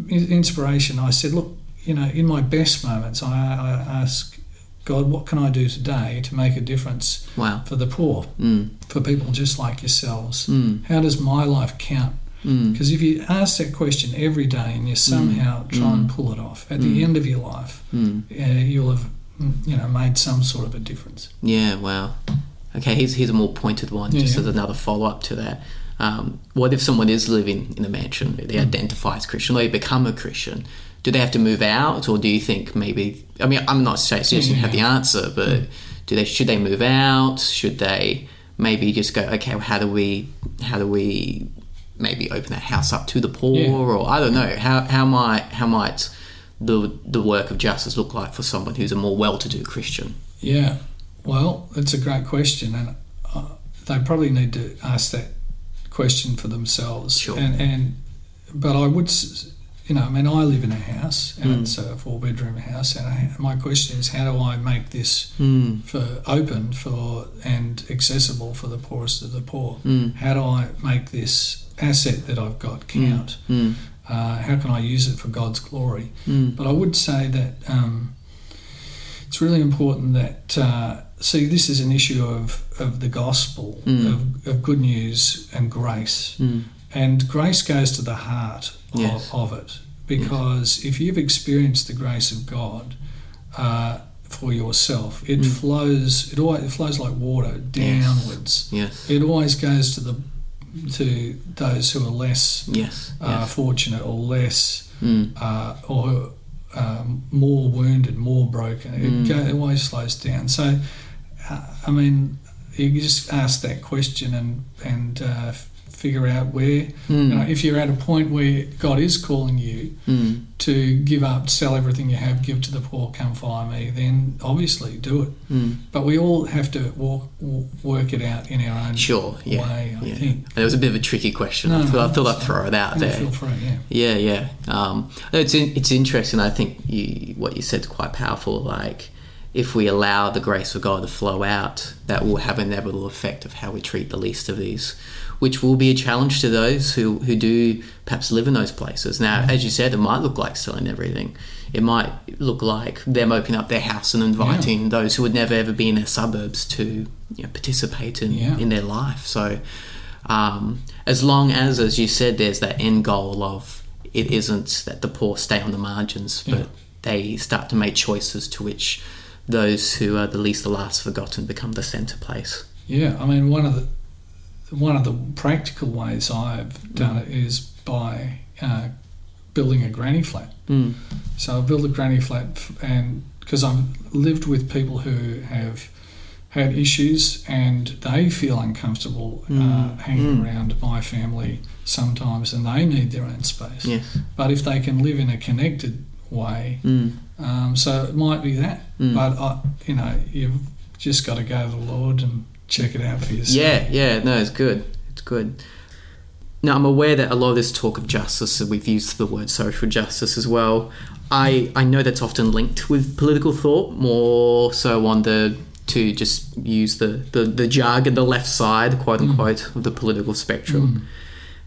in inspiration, I said, look, you know, in my best moments, I, I ask God, what can I do today to make a difference wow. for the poor, Mm, for people just like yourselves? mm, How does my life count? Mm. Because if you ask that question every day and you somehow try and Mm. pull it off, at Mm. the end of your life, Mm. uh, you'll have mm, you know made some sort of a difference. Yeah, wow. Okay, here's, here's a more pointed one, Yeah, just yeah. as another follow up to that. Um, what if someone is living in a mansion, they Mm. identify as Christian, they become a Christian? Do they have to move out, or do you think maybe? I mean, I'm not saying suggesting you have the answer, but do they should they move out? Should they maybe just go? Okay, well, how do we how do we maybe open that house up to the poor, Yeah. or I don't know how how might how might the the work of justice look like for someone who's a more well-to-do Christian? Yeah, well, it's a great question, and uh, they probably need to ask that question for themselves. Sure. And, and but I would, you know, I mean, I live in a house, and Mm. it's a four-bedroom house, and I, my question is, how do I make this Mm. for open for and accessible for the poorest of the poor? Mm. How do I make this asset that I've got count? Mm. Uh, how can I use it for God's glory? Mm. But I would say that um, it's really important that, uh, see, this is an issue of, of the gospel, of, of good news and grace. And grace goes to the heart Yes. of, of it. Because if you've experienced the grace of God uh, for yourself, it Mm. flows. It always it flows like water downwards. Yes. It always goes to the to those who are less Yes. uh, yes. fortunate or less Mm. uh, or um, more wounded, more broken. It, Mm. go, it always slows down. So, uh, I mean, you just ask that question and and uh, figure out where. Mm. You know, if you're at a point where God is calling you Mm. to give up, sell everything you have, give to the poor, come follow me, then obviously do it. Mm. But we all have to walk, work it out in our own Sure. Yeah. way. I yeah. think. It was a bit of a tricky question. No, I thought, no, I thought I'd throw it out there. feel free. Yeah. Yeah, yeah. Um, it's in, it's interesting. I think you, what you said is quite powerful. Like, if we allow the grace of God to flow out, that will have an inevitable effect of how we treat the least of these, which will be a challenge to those who, who do perhaps live in those places. Now, as you said, it might look like selling everything. It might look like them opening up their house and inviting those who would never ever be in their suburbs to you know, participate in, Yeah. in their life. So, um, as long as, as you said, there's that end goal of it isn't that the poor stay on the margins, but Yeah. they start to make choices to which those who are the least, the last forgotten become the centre place. Yeah, I mean one of the one of the practical ways I've done it is by uh, building a granny flat. Mm. So I built a granny flat, f- and because I've lived with people who have had issues and they feel uncomfortable uh, Mm, hanging mm. around my family sometimes, and they need their own space. Yes. But if they can live in a connected way, Mm. um, so it might be that. Mm. But I, you know, you've just got to go to the Lord and check it out for yourself. Yeah, yeah, no, it's good. It's good. Now, I'm aware that a lot of this talk of justice, we've used the word social justice as well. I, I know that's often linked with political thought, more so on the, to just use the, the, the jargon, the left side, quote mm. unquote, of the political spectrum. Mm.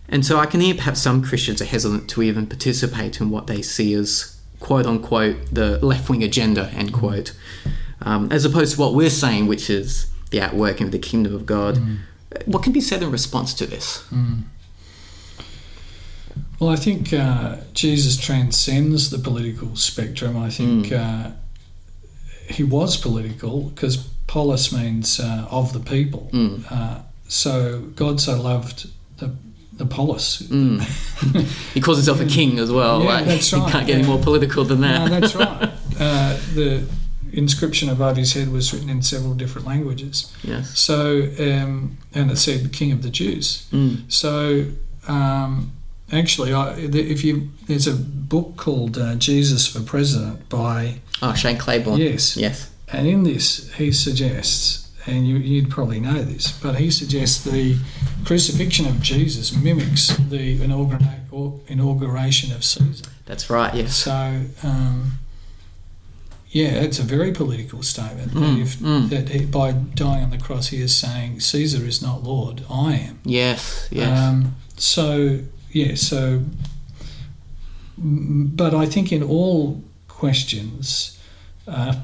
And so I can hear perhaps some Christians are hesitant to even participate in what they see as quote unquote the left wing agenda, end quote, mm. um, as opposed to what we're saying, which is the outworking of the kingdom of God. What can be said in response to this? Mm. Well, I think uh, Jesus transcends the political spectrum. I think Mm. uh, he was political because polis means uh, of the people. Mm. Uh, so God so loved the the polis. Mm. (laughs) he calls himself a king as well. Yeah, like, that's (laughs) You right, can't get any more political than that. No, that's right. (laughs) uh, the inscription above his head was written in several different languages. Yes. So, um, and it said "King of the Jews." Mm. So, um, actually, I, if you there's a book called uh, "Jesus for President" by Oh, Shane Claiborne. yes, Yes. and in this he suggests, and you, you'd probably know this, but he suggests the crucifixion of Jesus mimics the inaugura- inauguration of Caesar. That's right. Yes. So, um, yeah, it's a very political statement. that Mm, if, mm. That he, by dying on the cross, he is saying, Caesar is not Lord, I am. Yes. Yes. Um, so, yeah, so, but I think in all questions, uh,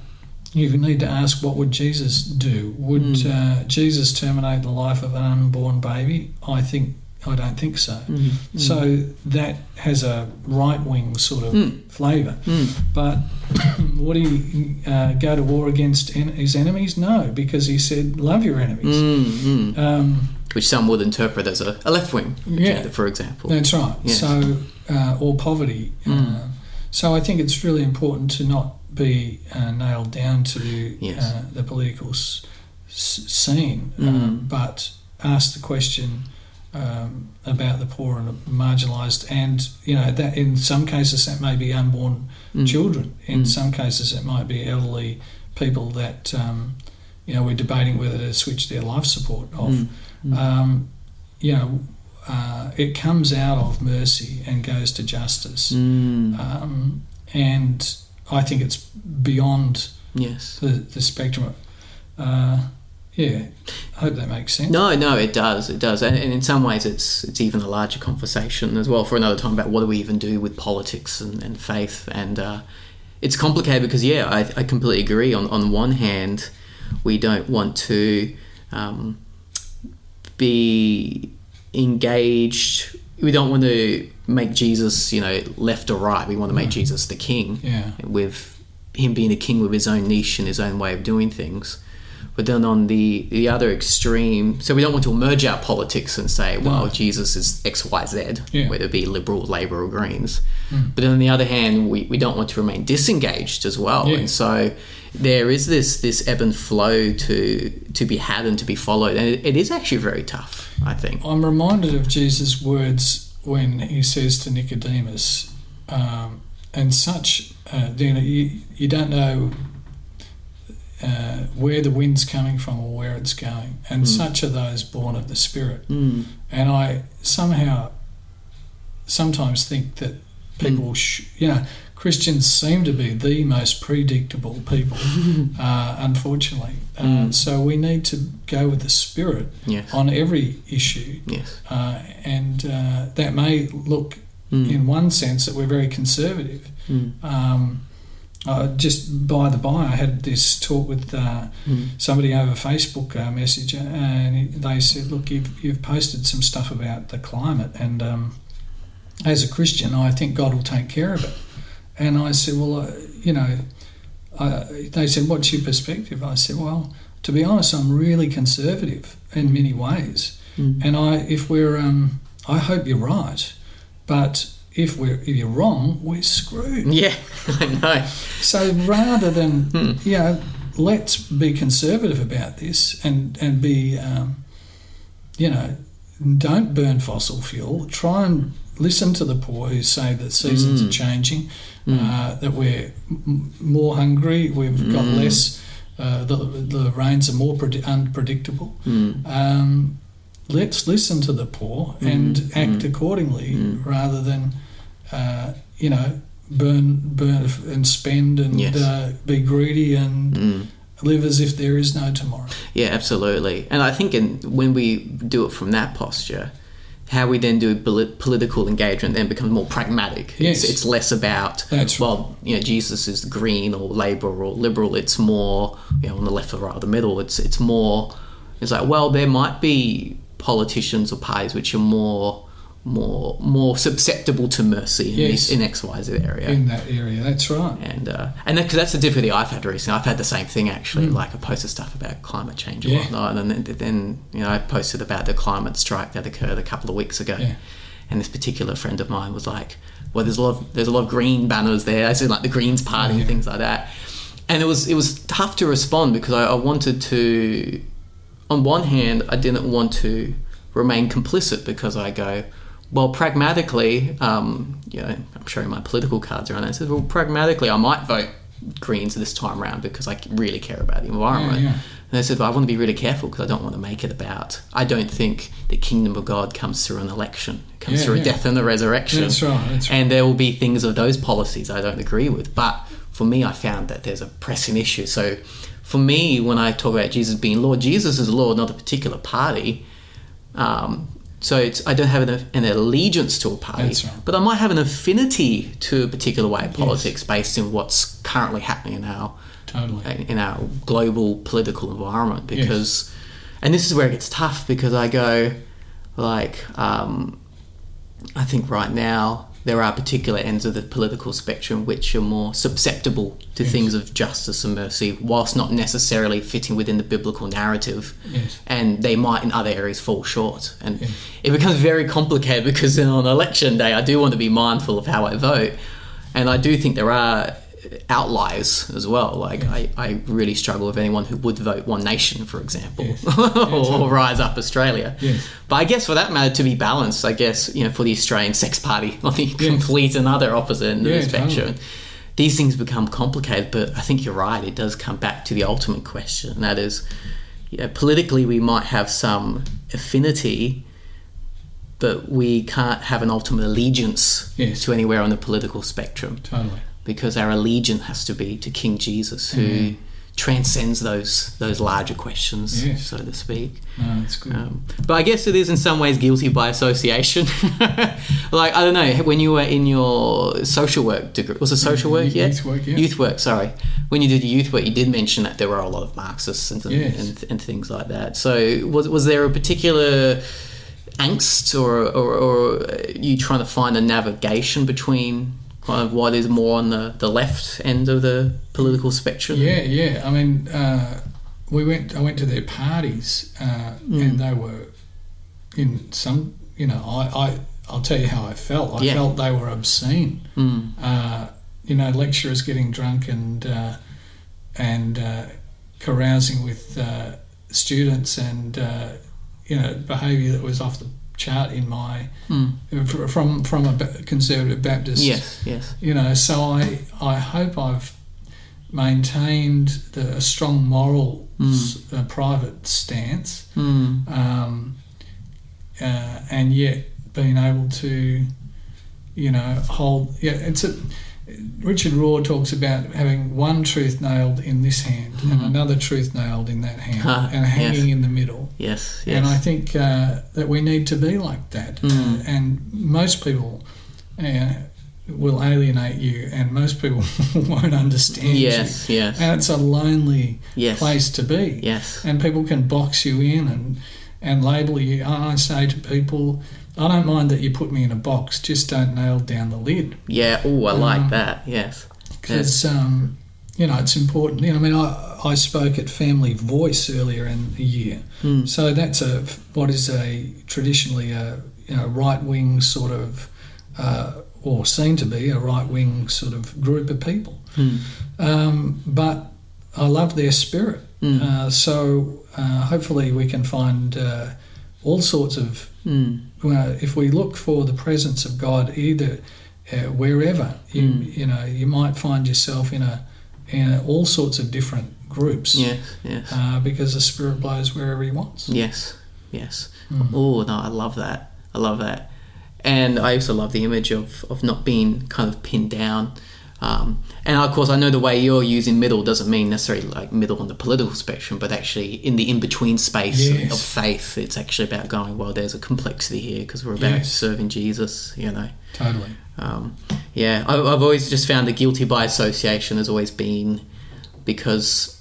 you need to ask what would Jesus do? Would Mm. uh, Jesus terminate the life of an unborn baby? I think I don't think so. Mm, mm. So that has a right wing sort of Mm. flavour. Mm. But (coughs) would he uh, go to war against en- his enemies? No, because he said, "Love your enemies." Mm, mm. Um, Which some would interpret as a, a left wing Yeah. for example. that's right. Yes. So, uh, or poverty. Mm. Uh, so I think it's really important to not be uh, nailed down to Yes. uh, the political s- s- scene, Mm. um, but ask the question. Um, about the poor and marginalised, and you know that in some cases that may be unborn Mm. children. In Mm. some cases, it might be elderly people that um, you know we're debating whether to switch their life support off. Mm. Mm. Um, you know, uh, it comes out of mercy and goes to justice, Mm. um, and I think it's beyond yes. the, the spectrum. Uh, yeah, I hope that makes sense. No, no, it does, it does, and, and in some ways, it's it's even a larger conversation as well for another time about what do we even do with politics and, and faith, and uh, it's complicated because yeah, I, I completely agree. On on one hand, we don't want to um, be engaged. We don't want to make Jesus, you know, left or right. We want to make Jesus the king Yeah, with him being a king with his own niche and his own way of doing things. But then on the the other extreme, so we don't want to merge our politics and say, well, No. Jesus is X, Y, Z, Yeah. whether it be Liberal, Labor, or Greens. Mm. But then on the other hand, we, we don't want to remain disengaged as well. Yeah. And so there is this this ebb and flow to to be had and to be followed, and it, it is actually very tough. I think. I'm reminded of Jesus' words when he says to Nicodemus, um, and such, uh, you know, you, you don't know uh, where the wind's coming from or where it's going, and Mm. such are those born of the Spirit. Mm. And I somehow sometimes think that people, sh- you know, Christians seem to be the most predictable people, (laughs) uh, unfortunately. Uh, Mm. So we need to go with the Spirit Yes. on every issue. Yes. Uh, and uh, that may look, Mm. in one sense, that we're very conservative. Mm. Um, uh, just by the by, I had this talk with uh, Mm. somebody over Facebook uh, message, and they said, "Look, you've you've posted some stuff about the climate, and um, as a Christian, I think God will take care of it." And I said, "Well, uh, you know," I, they said, "What's your perspective?" I said, "Well, to be honest, I'm really conservative in many ways, Mm. and I if we're um, I hope you're right, but." If we're if you're wrong, we're screwed. (laughs) Yeah, I know. So rather than Hmm. you know, let's be conservative about this and and be, um, you know, don't burn fossil fuel. Try and listen to the poor who say that seasons Mm. are changing, Mm. uh, that we're m- more hungry, we've got Mm. less, uh, the, the rains are more predi- unpredictable. Mm. Um, let's listen to the poor and Mm, act mm, accordingly mm. rather than, uh, you know, burn, burn and spend and Yes. uh, be greedy and Mm. live as if there is no tomorrow. Yeah, absolutely. And I think in, when we do it from that posture, how we then do poli- political engagement then becomes more pragmatic. Yes. It's, it's less about, That's well, you know, Jesus is green or Labour or Liberal. It's more, you know, on the left or right or the middle. It's, it's more, it's like, well, there might be politicians or parties which are more more more susceptible to mercy in, Yes. this, in X Y Z area. In that area, that's right. and uh, and because that's the difficulty I've had recently. I've had the same thing actually. Like I posted stuff about climate change and Mm. Yeah. whatnot, and then, then you know I posted about the climate strike that occurred a couple of weeks ago. Yeah. and this particular friend of mine was like, "Well, there's a lot of there's a lot of green banners there, I in like the Greens Party Yeah. and things like that." And it was it was tough to respond because I, I wanted to. On one hand, I didn't want to remain complicit because I go, well, pragmatically, um, you know, I'm showing my political cards around. I said, well, pragmatically, I might vote Greens this time around because I really care about the environment. Yeah, yeah. And they said, well, I want to be really careful because I don't want to make it about. I don't think the kingdom of God comes through an election. It comes Yeah, through a death and a resurrection. That's right, that's right. And there will be things of those policies I don't agree with. But for me, I found that there's a pressing issue. So for me, when I talk about Jesus being Lord, Jesus is Lord, not a particular party. Um, so it's, I don't have an, an allegiance to a party, That's right. but I might have an affinity to a particular way of politics based in what's currently happening in our Totally. in our global political environment because and this is where it gets tough because I go like um, I think right now there are particular ends of the political spectrum which are more susceptible to Yes. things of justice and mercy whilst not necessarily fitting within the biblical narrative Yes. and they might in other areas fall short and Yes. it becomes very complicated (laughs) because then on election day I do want to be mindful of how I vote and I do think there are outliers as well like I, I really struggle with anyone who would vote One Nation for example Yes. (laughs) or Rise Up Australia Yes. but I guess for that matter to be balanced I guess you know for the Australian Sex Party (laughs) on the complete another opposite end of Yeah, the spectrum totally. these things become complicated, but I think you're right. It does come back to the ultimate question, and that is, you know, politically we might have some affinity, but we can't have an ultimate allegiance Yes. to anywhere on the political spectrum Totally. Because our allegiance has to be to King Jesus, who Mhm. transcends those those larger questions, Yes. so to speak. No, it's good. Um, but I guess it is in some ways guilty by association. (laughs) like I don't know when you were in your social work degree, was it social work Youth- yet? youth work, yeah. Youth work. Sorry, when you did youth work, you did mention that there were a lot of Marxists and Yes. and, and things like that. So was was there a particular angst or, or or you trying to find a navigation between kind of what is more on the, the left end of the political spectrum? Yeah, yeah. I mean, uh, we went. I went to their parties, uh, Mm. and they were in some. You know, I, I I'll tell you how I felt. I Yeah. felt they were obscene. Mm. Uh, you know, lecturers getting drunk and uh, and uh, carousing with uh, students, and uh, you know, behaviour that was off the chart in my Mm. from from a conservative Baptist Yes, yes. you know so i i hope i've maintained the, a strong moral s- uh, private stance Mm. um, uh, and yet being able to you know hold yeah it's a Richard Rohr talks about having one truth nailed in this hand and Mhm. another truth nailed in that hand Ah, and hanging yes. in the middle. Yes, yes. And I think uh, that we need to be like that. Mm. And most people uh, will alienate you, and most people (laughs) won't understand yes, you. yes, And it's a lonely yes, place to be. yes. And people can box you in and and label you. I say to people, I don't mind that you put me in a box, just don't nail down the lid. Yeah. Oh, I like Um, that. Yes. Because, um, you know, it's important. You know, I mean, I, I spoke at Family Voice earlier in the year. Mm. So that's a what is a traditionally a you know, right wing sort of, uh, or seen to be a right wing sort of group of people. Mm. Um, but I love their spirit. Mm. Uh, so uh, hopefully we can find uh, all sorts of. Mm. Well, if we look for the presence of God, either uh, wherever you Mm. you know you might find yourself in a in a, all sorts of different groups. Yes, yes, Uh, because the Spirit blows wherever He wants. yes, yes. Mm. Oh no, I love that. I love that. And I also love the image of, of not being kind of pinned down. Um, and of course, I know the way you're using middle doesn't mean necessarily like middle on the political spectrum, but actually in the in between space Yes. of faith, it's actually about going, well, there's a complexity here because we're about Yes. serving Jesus, you know. Totally. Um, yeah, I, I've always just found the guilty by association has always been because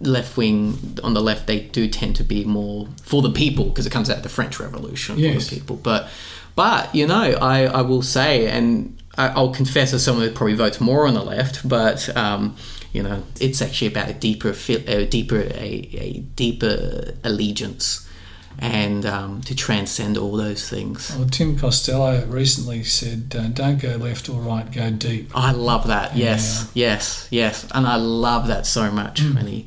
left wing on the left they do tend to be more for the people because it comes out of the French Revolution Yes. for the people. But but you know, I, I will say, and I, I'll confess as someone who probably votes more on the left, but um, you know, it's actually about a deeper, a deeper, a, a deeper allegiance. and um, to transcend all those things. Well, Tim Costello recently said, uh, "Don't go left or right, go deep." I love that. Yes, yes, yes, and I love that so much Mm. when he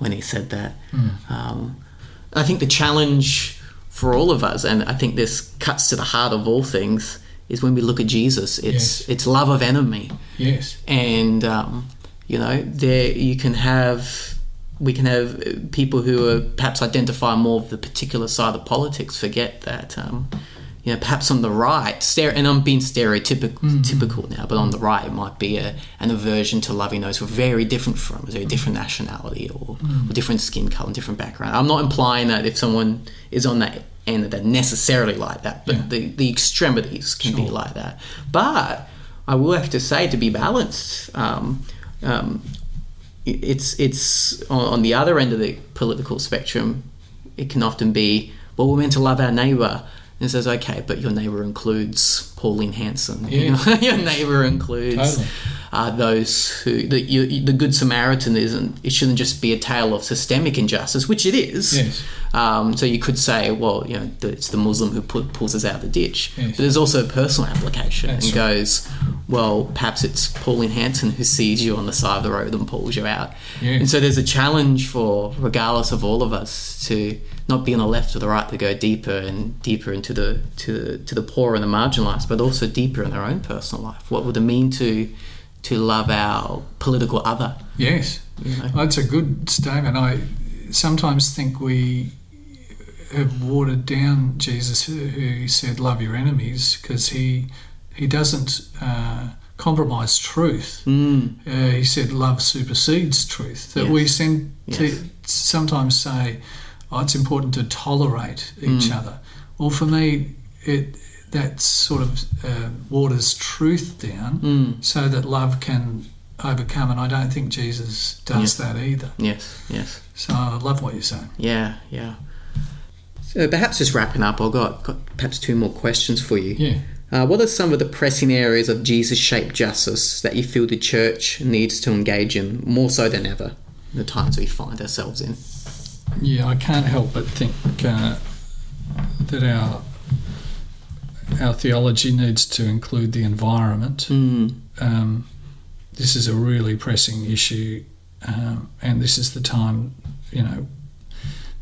when he said that. Um, I think the challenge for all of us, and I think this cuts to the heart of all things, is when we look at Jesus. It's Yes. it's love of enemy, Yes, and um, you know there you can have we can have people who are perhaps identify more of the particular side of politics forget that um, you know perhaps on the right stere- and I'm being stereotypical typical now but on the right it might be a, an aversion to loving those who are very different from us, a different nationality or, or different skin color different background I'm not implying that if someone is on that end that they're necessarily like that but Yeah. the, the extremities can be like that but I will have to say to be balanced um, um, it's it's on, on the other end of the political spectrum. It can often be well, we're meant to love our neighbour, and says okay, but your neighbour includes Pauline Hanson. (laughs) Yeah. your neighbour includes Totally. uh, those who the you, the Good Samaritan isn't. It shouldn't just be a tale of systemic injustice, which it is. Yes. Um, so you could say, well, you know, the- it's the Muslim who put, pulls us out of the ditch. Yes. But there's also a personal application That's and right. goes, well, perhaps it's Pauline Hanson who sees you on the side of the road and pulls you out. Yeah. And so there's a challenge for, regardless of all of us, to not be on the left or the right, to go deeper and deeper into the to the, to the poor and the marginalised, but also deeper in their own personal life. What would it mean to to love our political other? yes, You know? that's a good statement. I sometimes think we have watered down Jesus, who- who said, "Love your enemies," because he he doesn't uh, compromise truth. Mm. Uh, he said love supersedes truth. That Yes. we send to Yes. sometimes say, oh, it's important to tolerate each Mm. other. Well, for me, it that sort of uh, waters truth down Mm. so that love can overcome. And I don't think Jesus does that either. Yes, yes. So I love what you're saying. Yeah, yeah. So perhaps just wrapping up, I've got, got perhaps two more questions for you. Yeah. Uh, what are some of the pressing areas of Jesus shaped justice that you feel the church needs to engage in more so than ever in the times we find ourselves in? Yeah, I can't help but think uh, that our our theology needs to include the environment. Mm. Um, this is a really pressing issue, um, and this is the time. You know,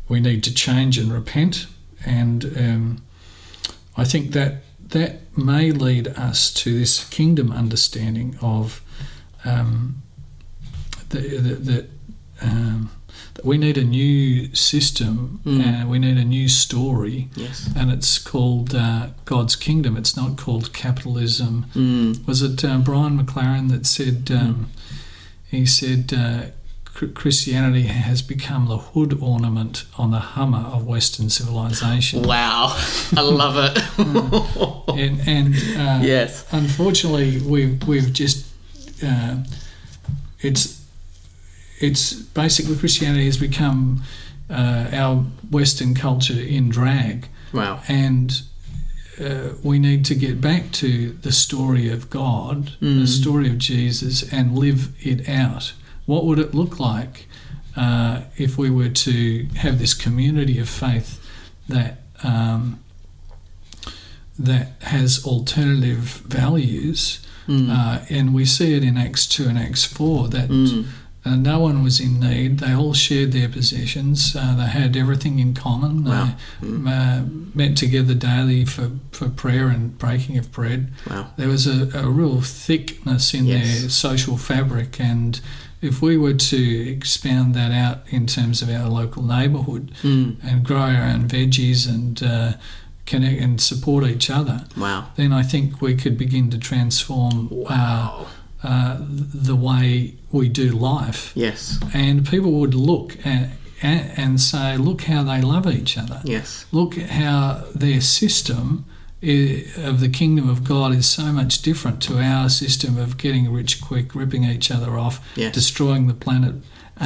we need to change and repent, and um, I think that that may lead us to this kingdom understanding of um, the- the- that we need a new system Mm. and we need a new story, Yes. and it's called uh, God's kingdom. It's not called capitalism. Mm. Was it uh, Brian McLaren that said? Um, he said uh, Christianity has become the hood ornament on the Hummer of Western civilization. Wow, I (laughs) love it. And, and uh, yes. unfortunately, we've we've just uh, it's it's basically Christianity has become uh, our Western culture in drag, Wow. and uh, we need to get back to the story of God, the Mm. story of Jesus, and live it out. What would it look like uh, if we were to have this community of faith that um, that has alternative values? Mm. Uh, and we see it in Acts 2 and Acts 4 that Mm. Uh, no one was in need. They all shared their possessions. Uh, they had everything in common. Wow. They Mm. uh, met together daily for, for prayer and breaking of bread. Wow. There was a, a real thickness in Yes. their social fabric. And if we were to expand that out in terms of our local neighbourhood Mm. and grow our own veggies and uh, connect and support each other, Wow. then I think we could begin to transform uh, Wow. uh, the way we do life yes. and people would look at, at, and say, look how they love each other. Yes. Look how their system of the kingdom of God is so much different to our system of getting rich quick, ripping each other off, Yes. destroying the planet. (laughs)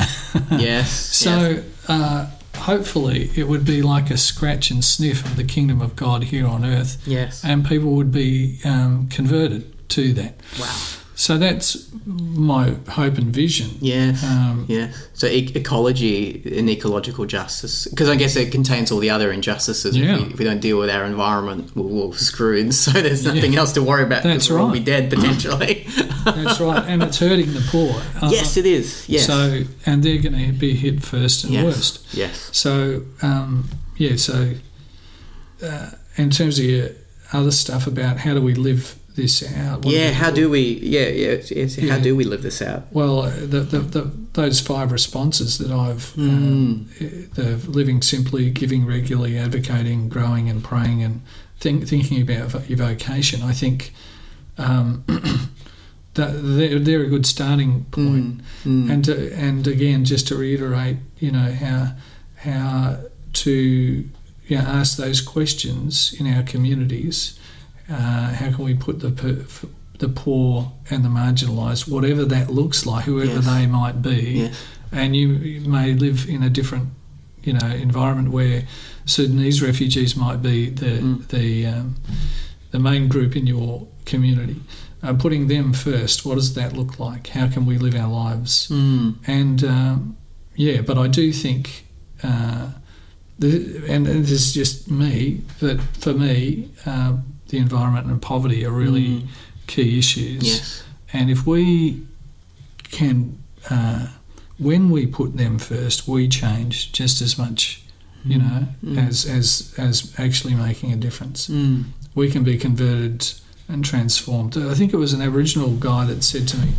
Yes. So, uh, hopefully, it would be like a scratch and sniff of the kingdom of God here on earth, Yes. and people would be um, converted to that. Wow. So that's my hope and vision. Yes. Um, yeah. So e- ecology and ecological justice, because I guess it contains all the other injustices. Yeah. If, we, if we don't deal with our environment, we're, we're screwed. (laughs) So there's nothing else to worry about. That's right. we'll be dead potentially. (laughs) That's right, and it's hurting the poor. Uh, yes, it is. Yes. So, and they're going to be hit first and yes. worst. Yes. So, um, yeah. So, uh, in terms of your other stuff about how do we live this out? what Yeah. do How do we? Yeah. Yeah. It's, How do we live this out? Well, uh, the, the, the, those five responses that I've, Mm. um, uh, the living simply, giving regularly, advocating, growing, and praying, and think, thinking about your vocation, I think um, (clears throat) that they're, they're a good starting point. Mm, mm. And to, and again, just to reiterate, you know how how to you know, ask those questions in our communities. Uh, how can we put the per- the poor and the marginalised, whatever that looks like, whoever Yes. they might be, and you, you may live in a different you know environment where Sudanese refugees might be the Mm. the um, the main group in your community. Uh, putting them first, what does that look like? How can we live our lives? Mm. And um, yeah, but I do think, uh, the, and this is just me, but for me, um, the environment and poverty are really Mm. key issues. Yes. And if we can, uh, when we put them first, we change just as much, you know, Mm. as, as, as actually making a difference. Mm. We can be converted and transformed. I think it was an Aboriginal guy that said to me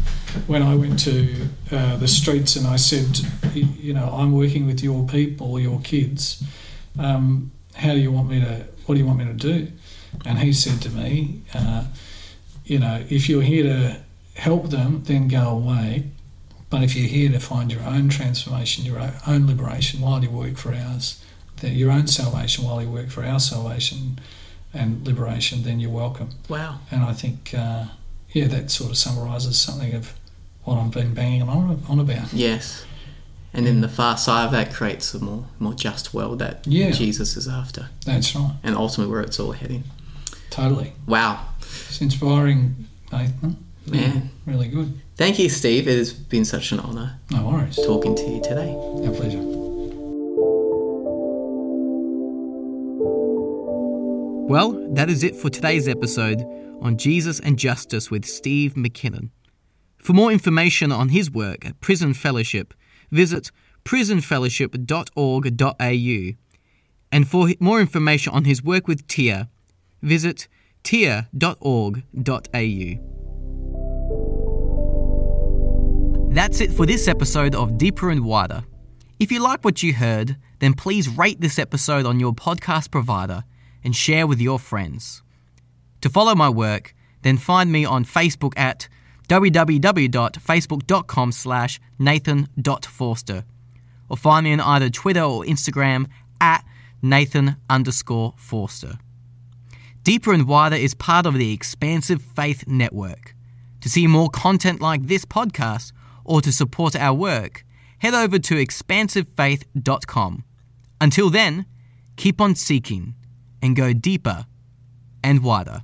when I went to uh, the streets and I said, you know, I'm working with your people, your kids. Um, how do you want me to? What do you want me to do? And he said to me, uh, you know, if you're here to help them, then go away. But if you're here to find your own transformation, your own- liberation while you work for ours, your own salvation while you work for our salvation and liberation, then you're welcome. Wow. And I think, uh, yeah, that sort of summarises something of what I've been banging on, on about. Yes. And then the far side of that creates a more more just world that Yeah. Jesus is after, That's right, and ultimately where it's all heading. Totally. Wow, It's inspiring, Nathan. man! Really good. Thank you, Steve. It has been such an honour No worries. talking to you today. Our pleasure. Well, that is it for today's episode on Jesus and Justice with Steve McKinnon. For more information on his work at Prison Fellowship, visit prisonfellowship.org.au. And for more information on his work with TEAR, visit tear.org.au. That's it for this episode of Deeper and Wider. If you like what you heard, then please rate this episode on your podcast provider and share with your friends. To follow my work, then find me on Facebook at www.facebook.com slash nathan.forster or find me on either Twitter or Instagram at nathan underscore forster. Deeper and Wider is part of the Expansive Faith Network. To see more content like this podcast or to support our work, head over to expansivefaith.com. Until then, keep on seeking and go deeper and wider.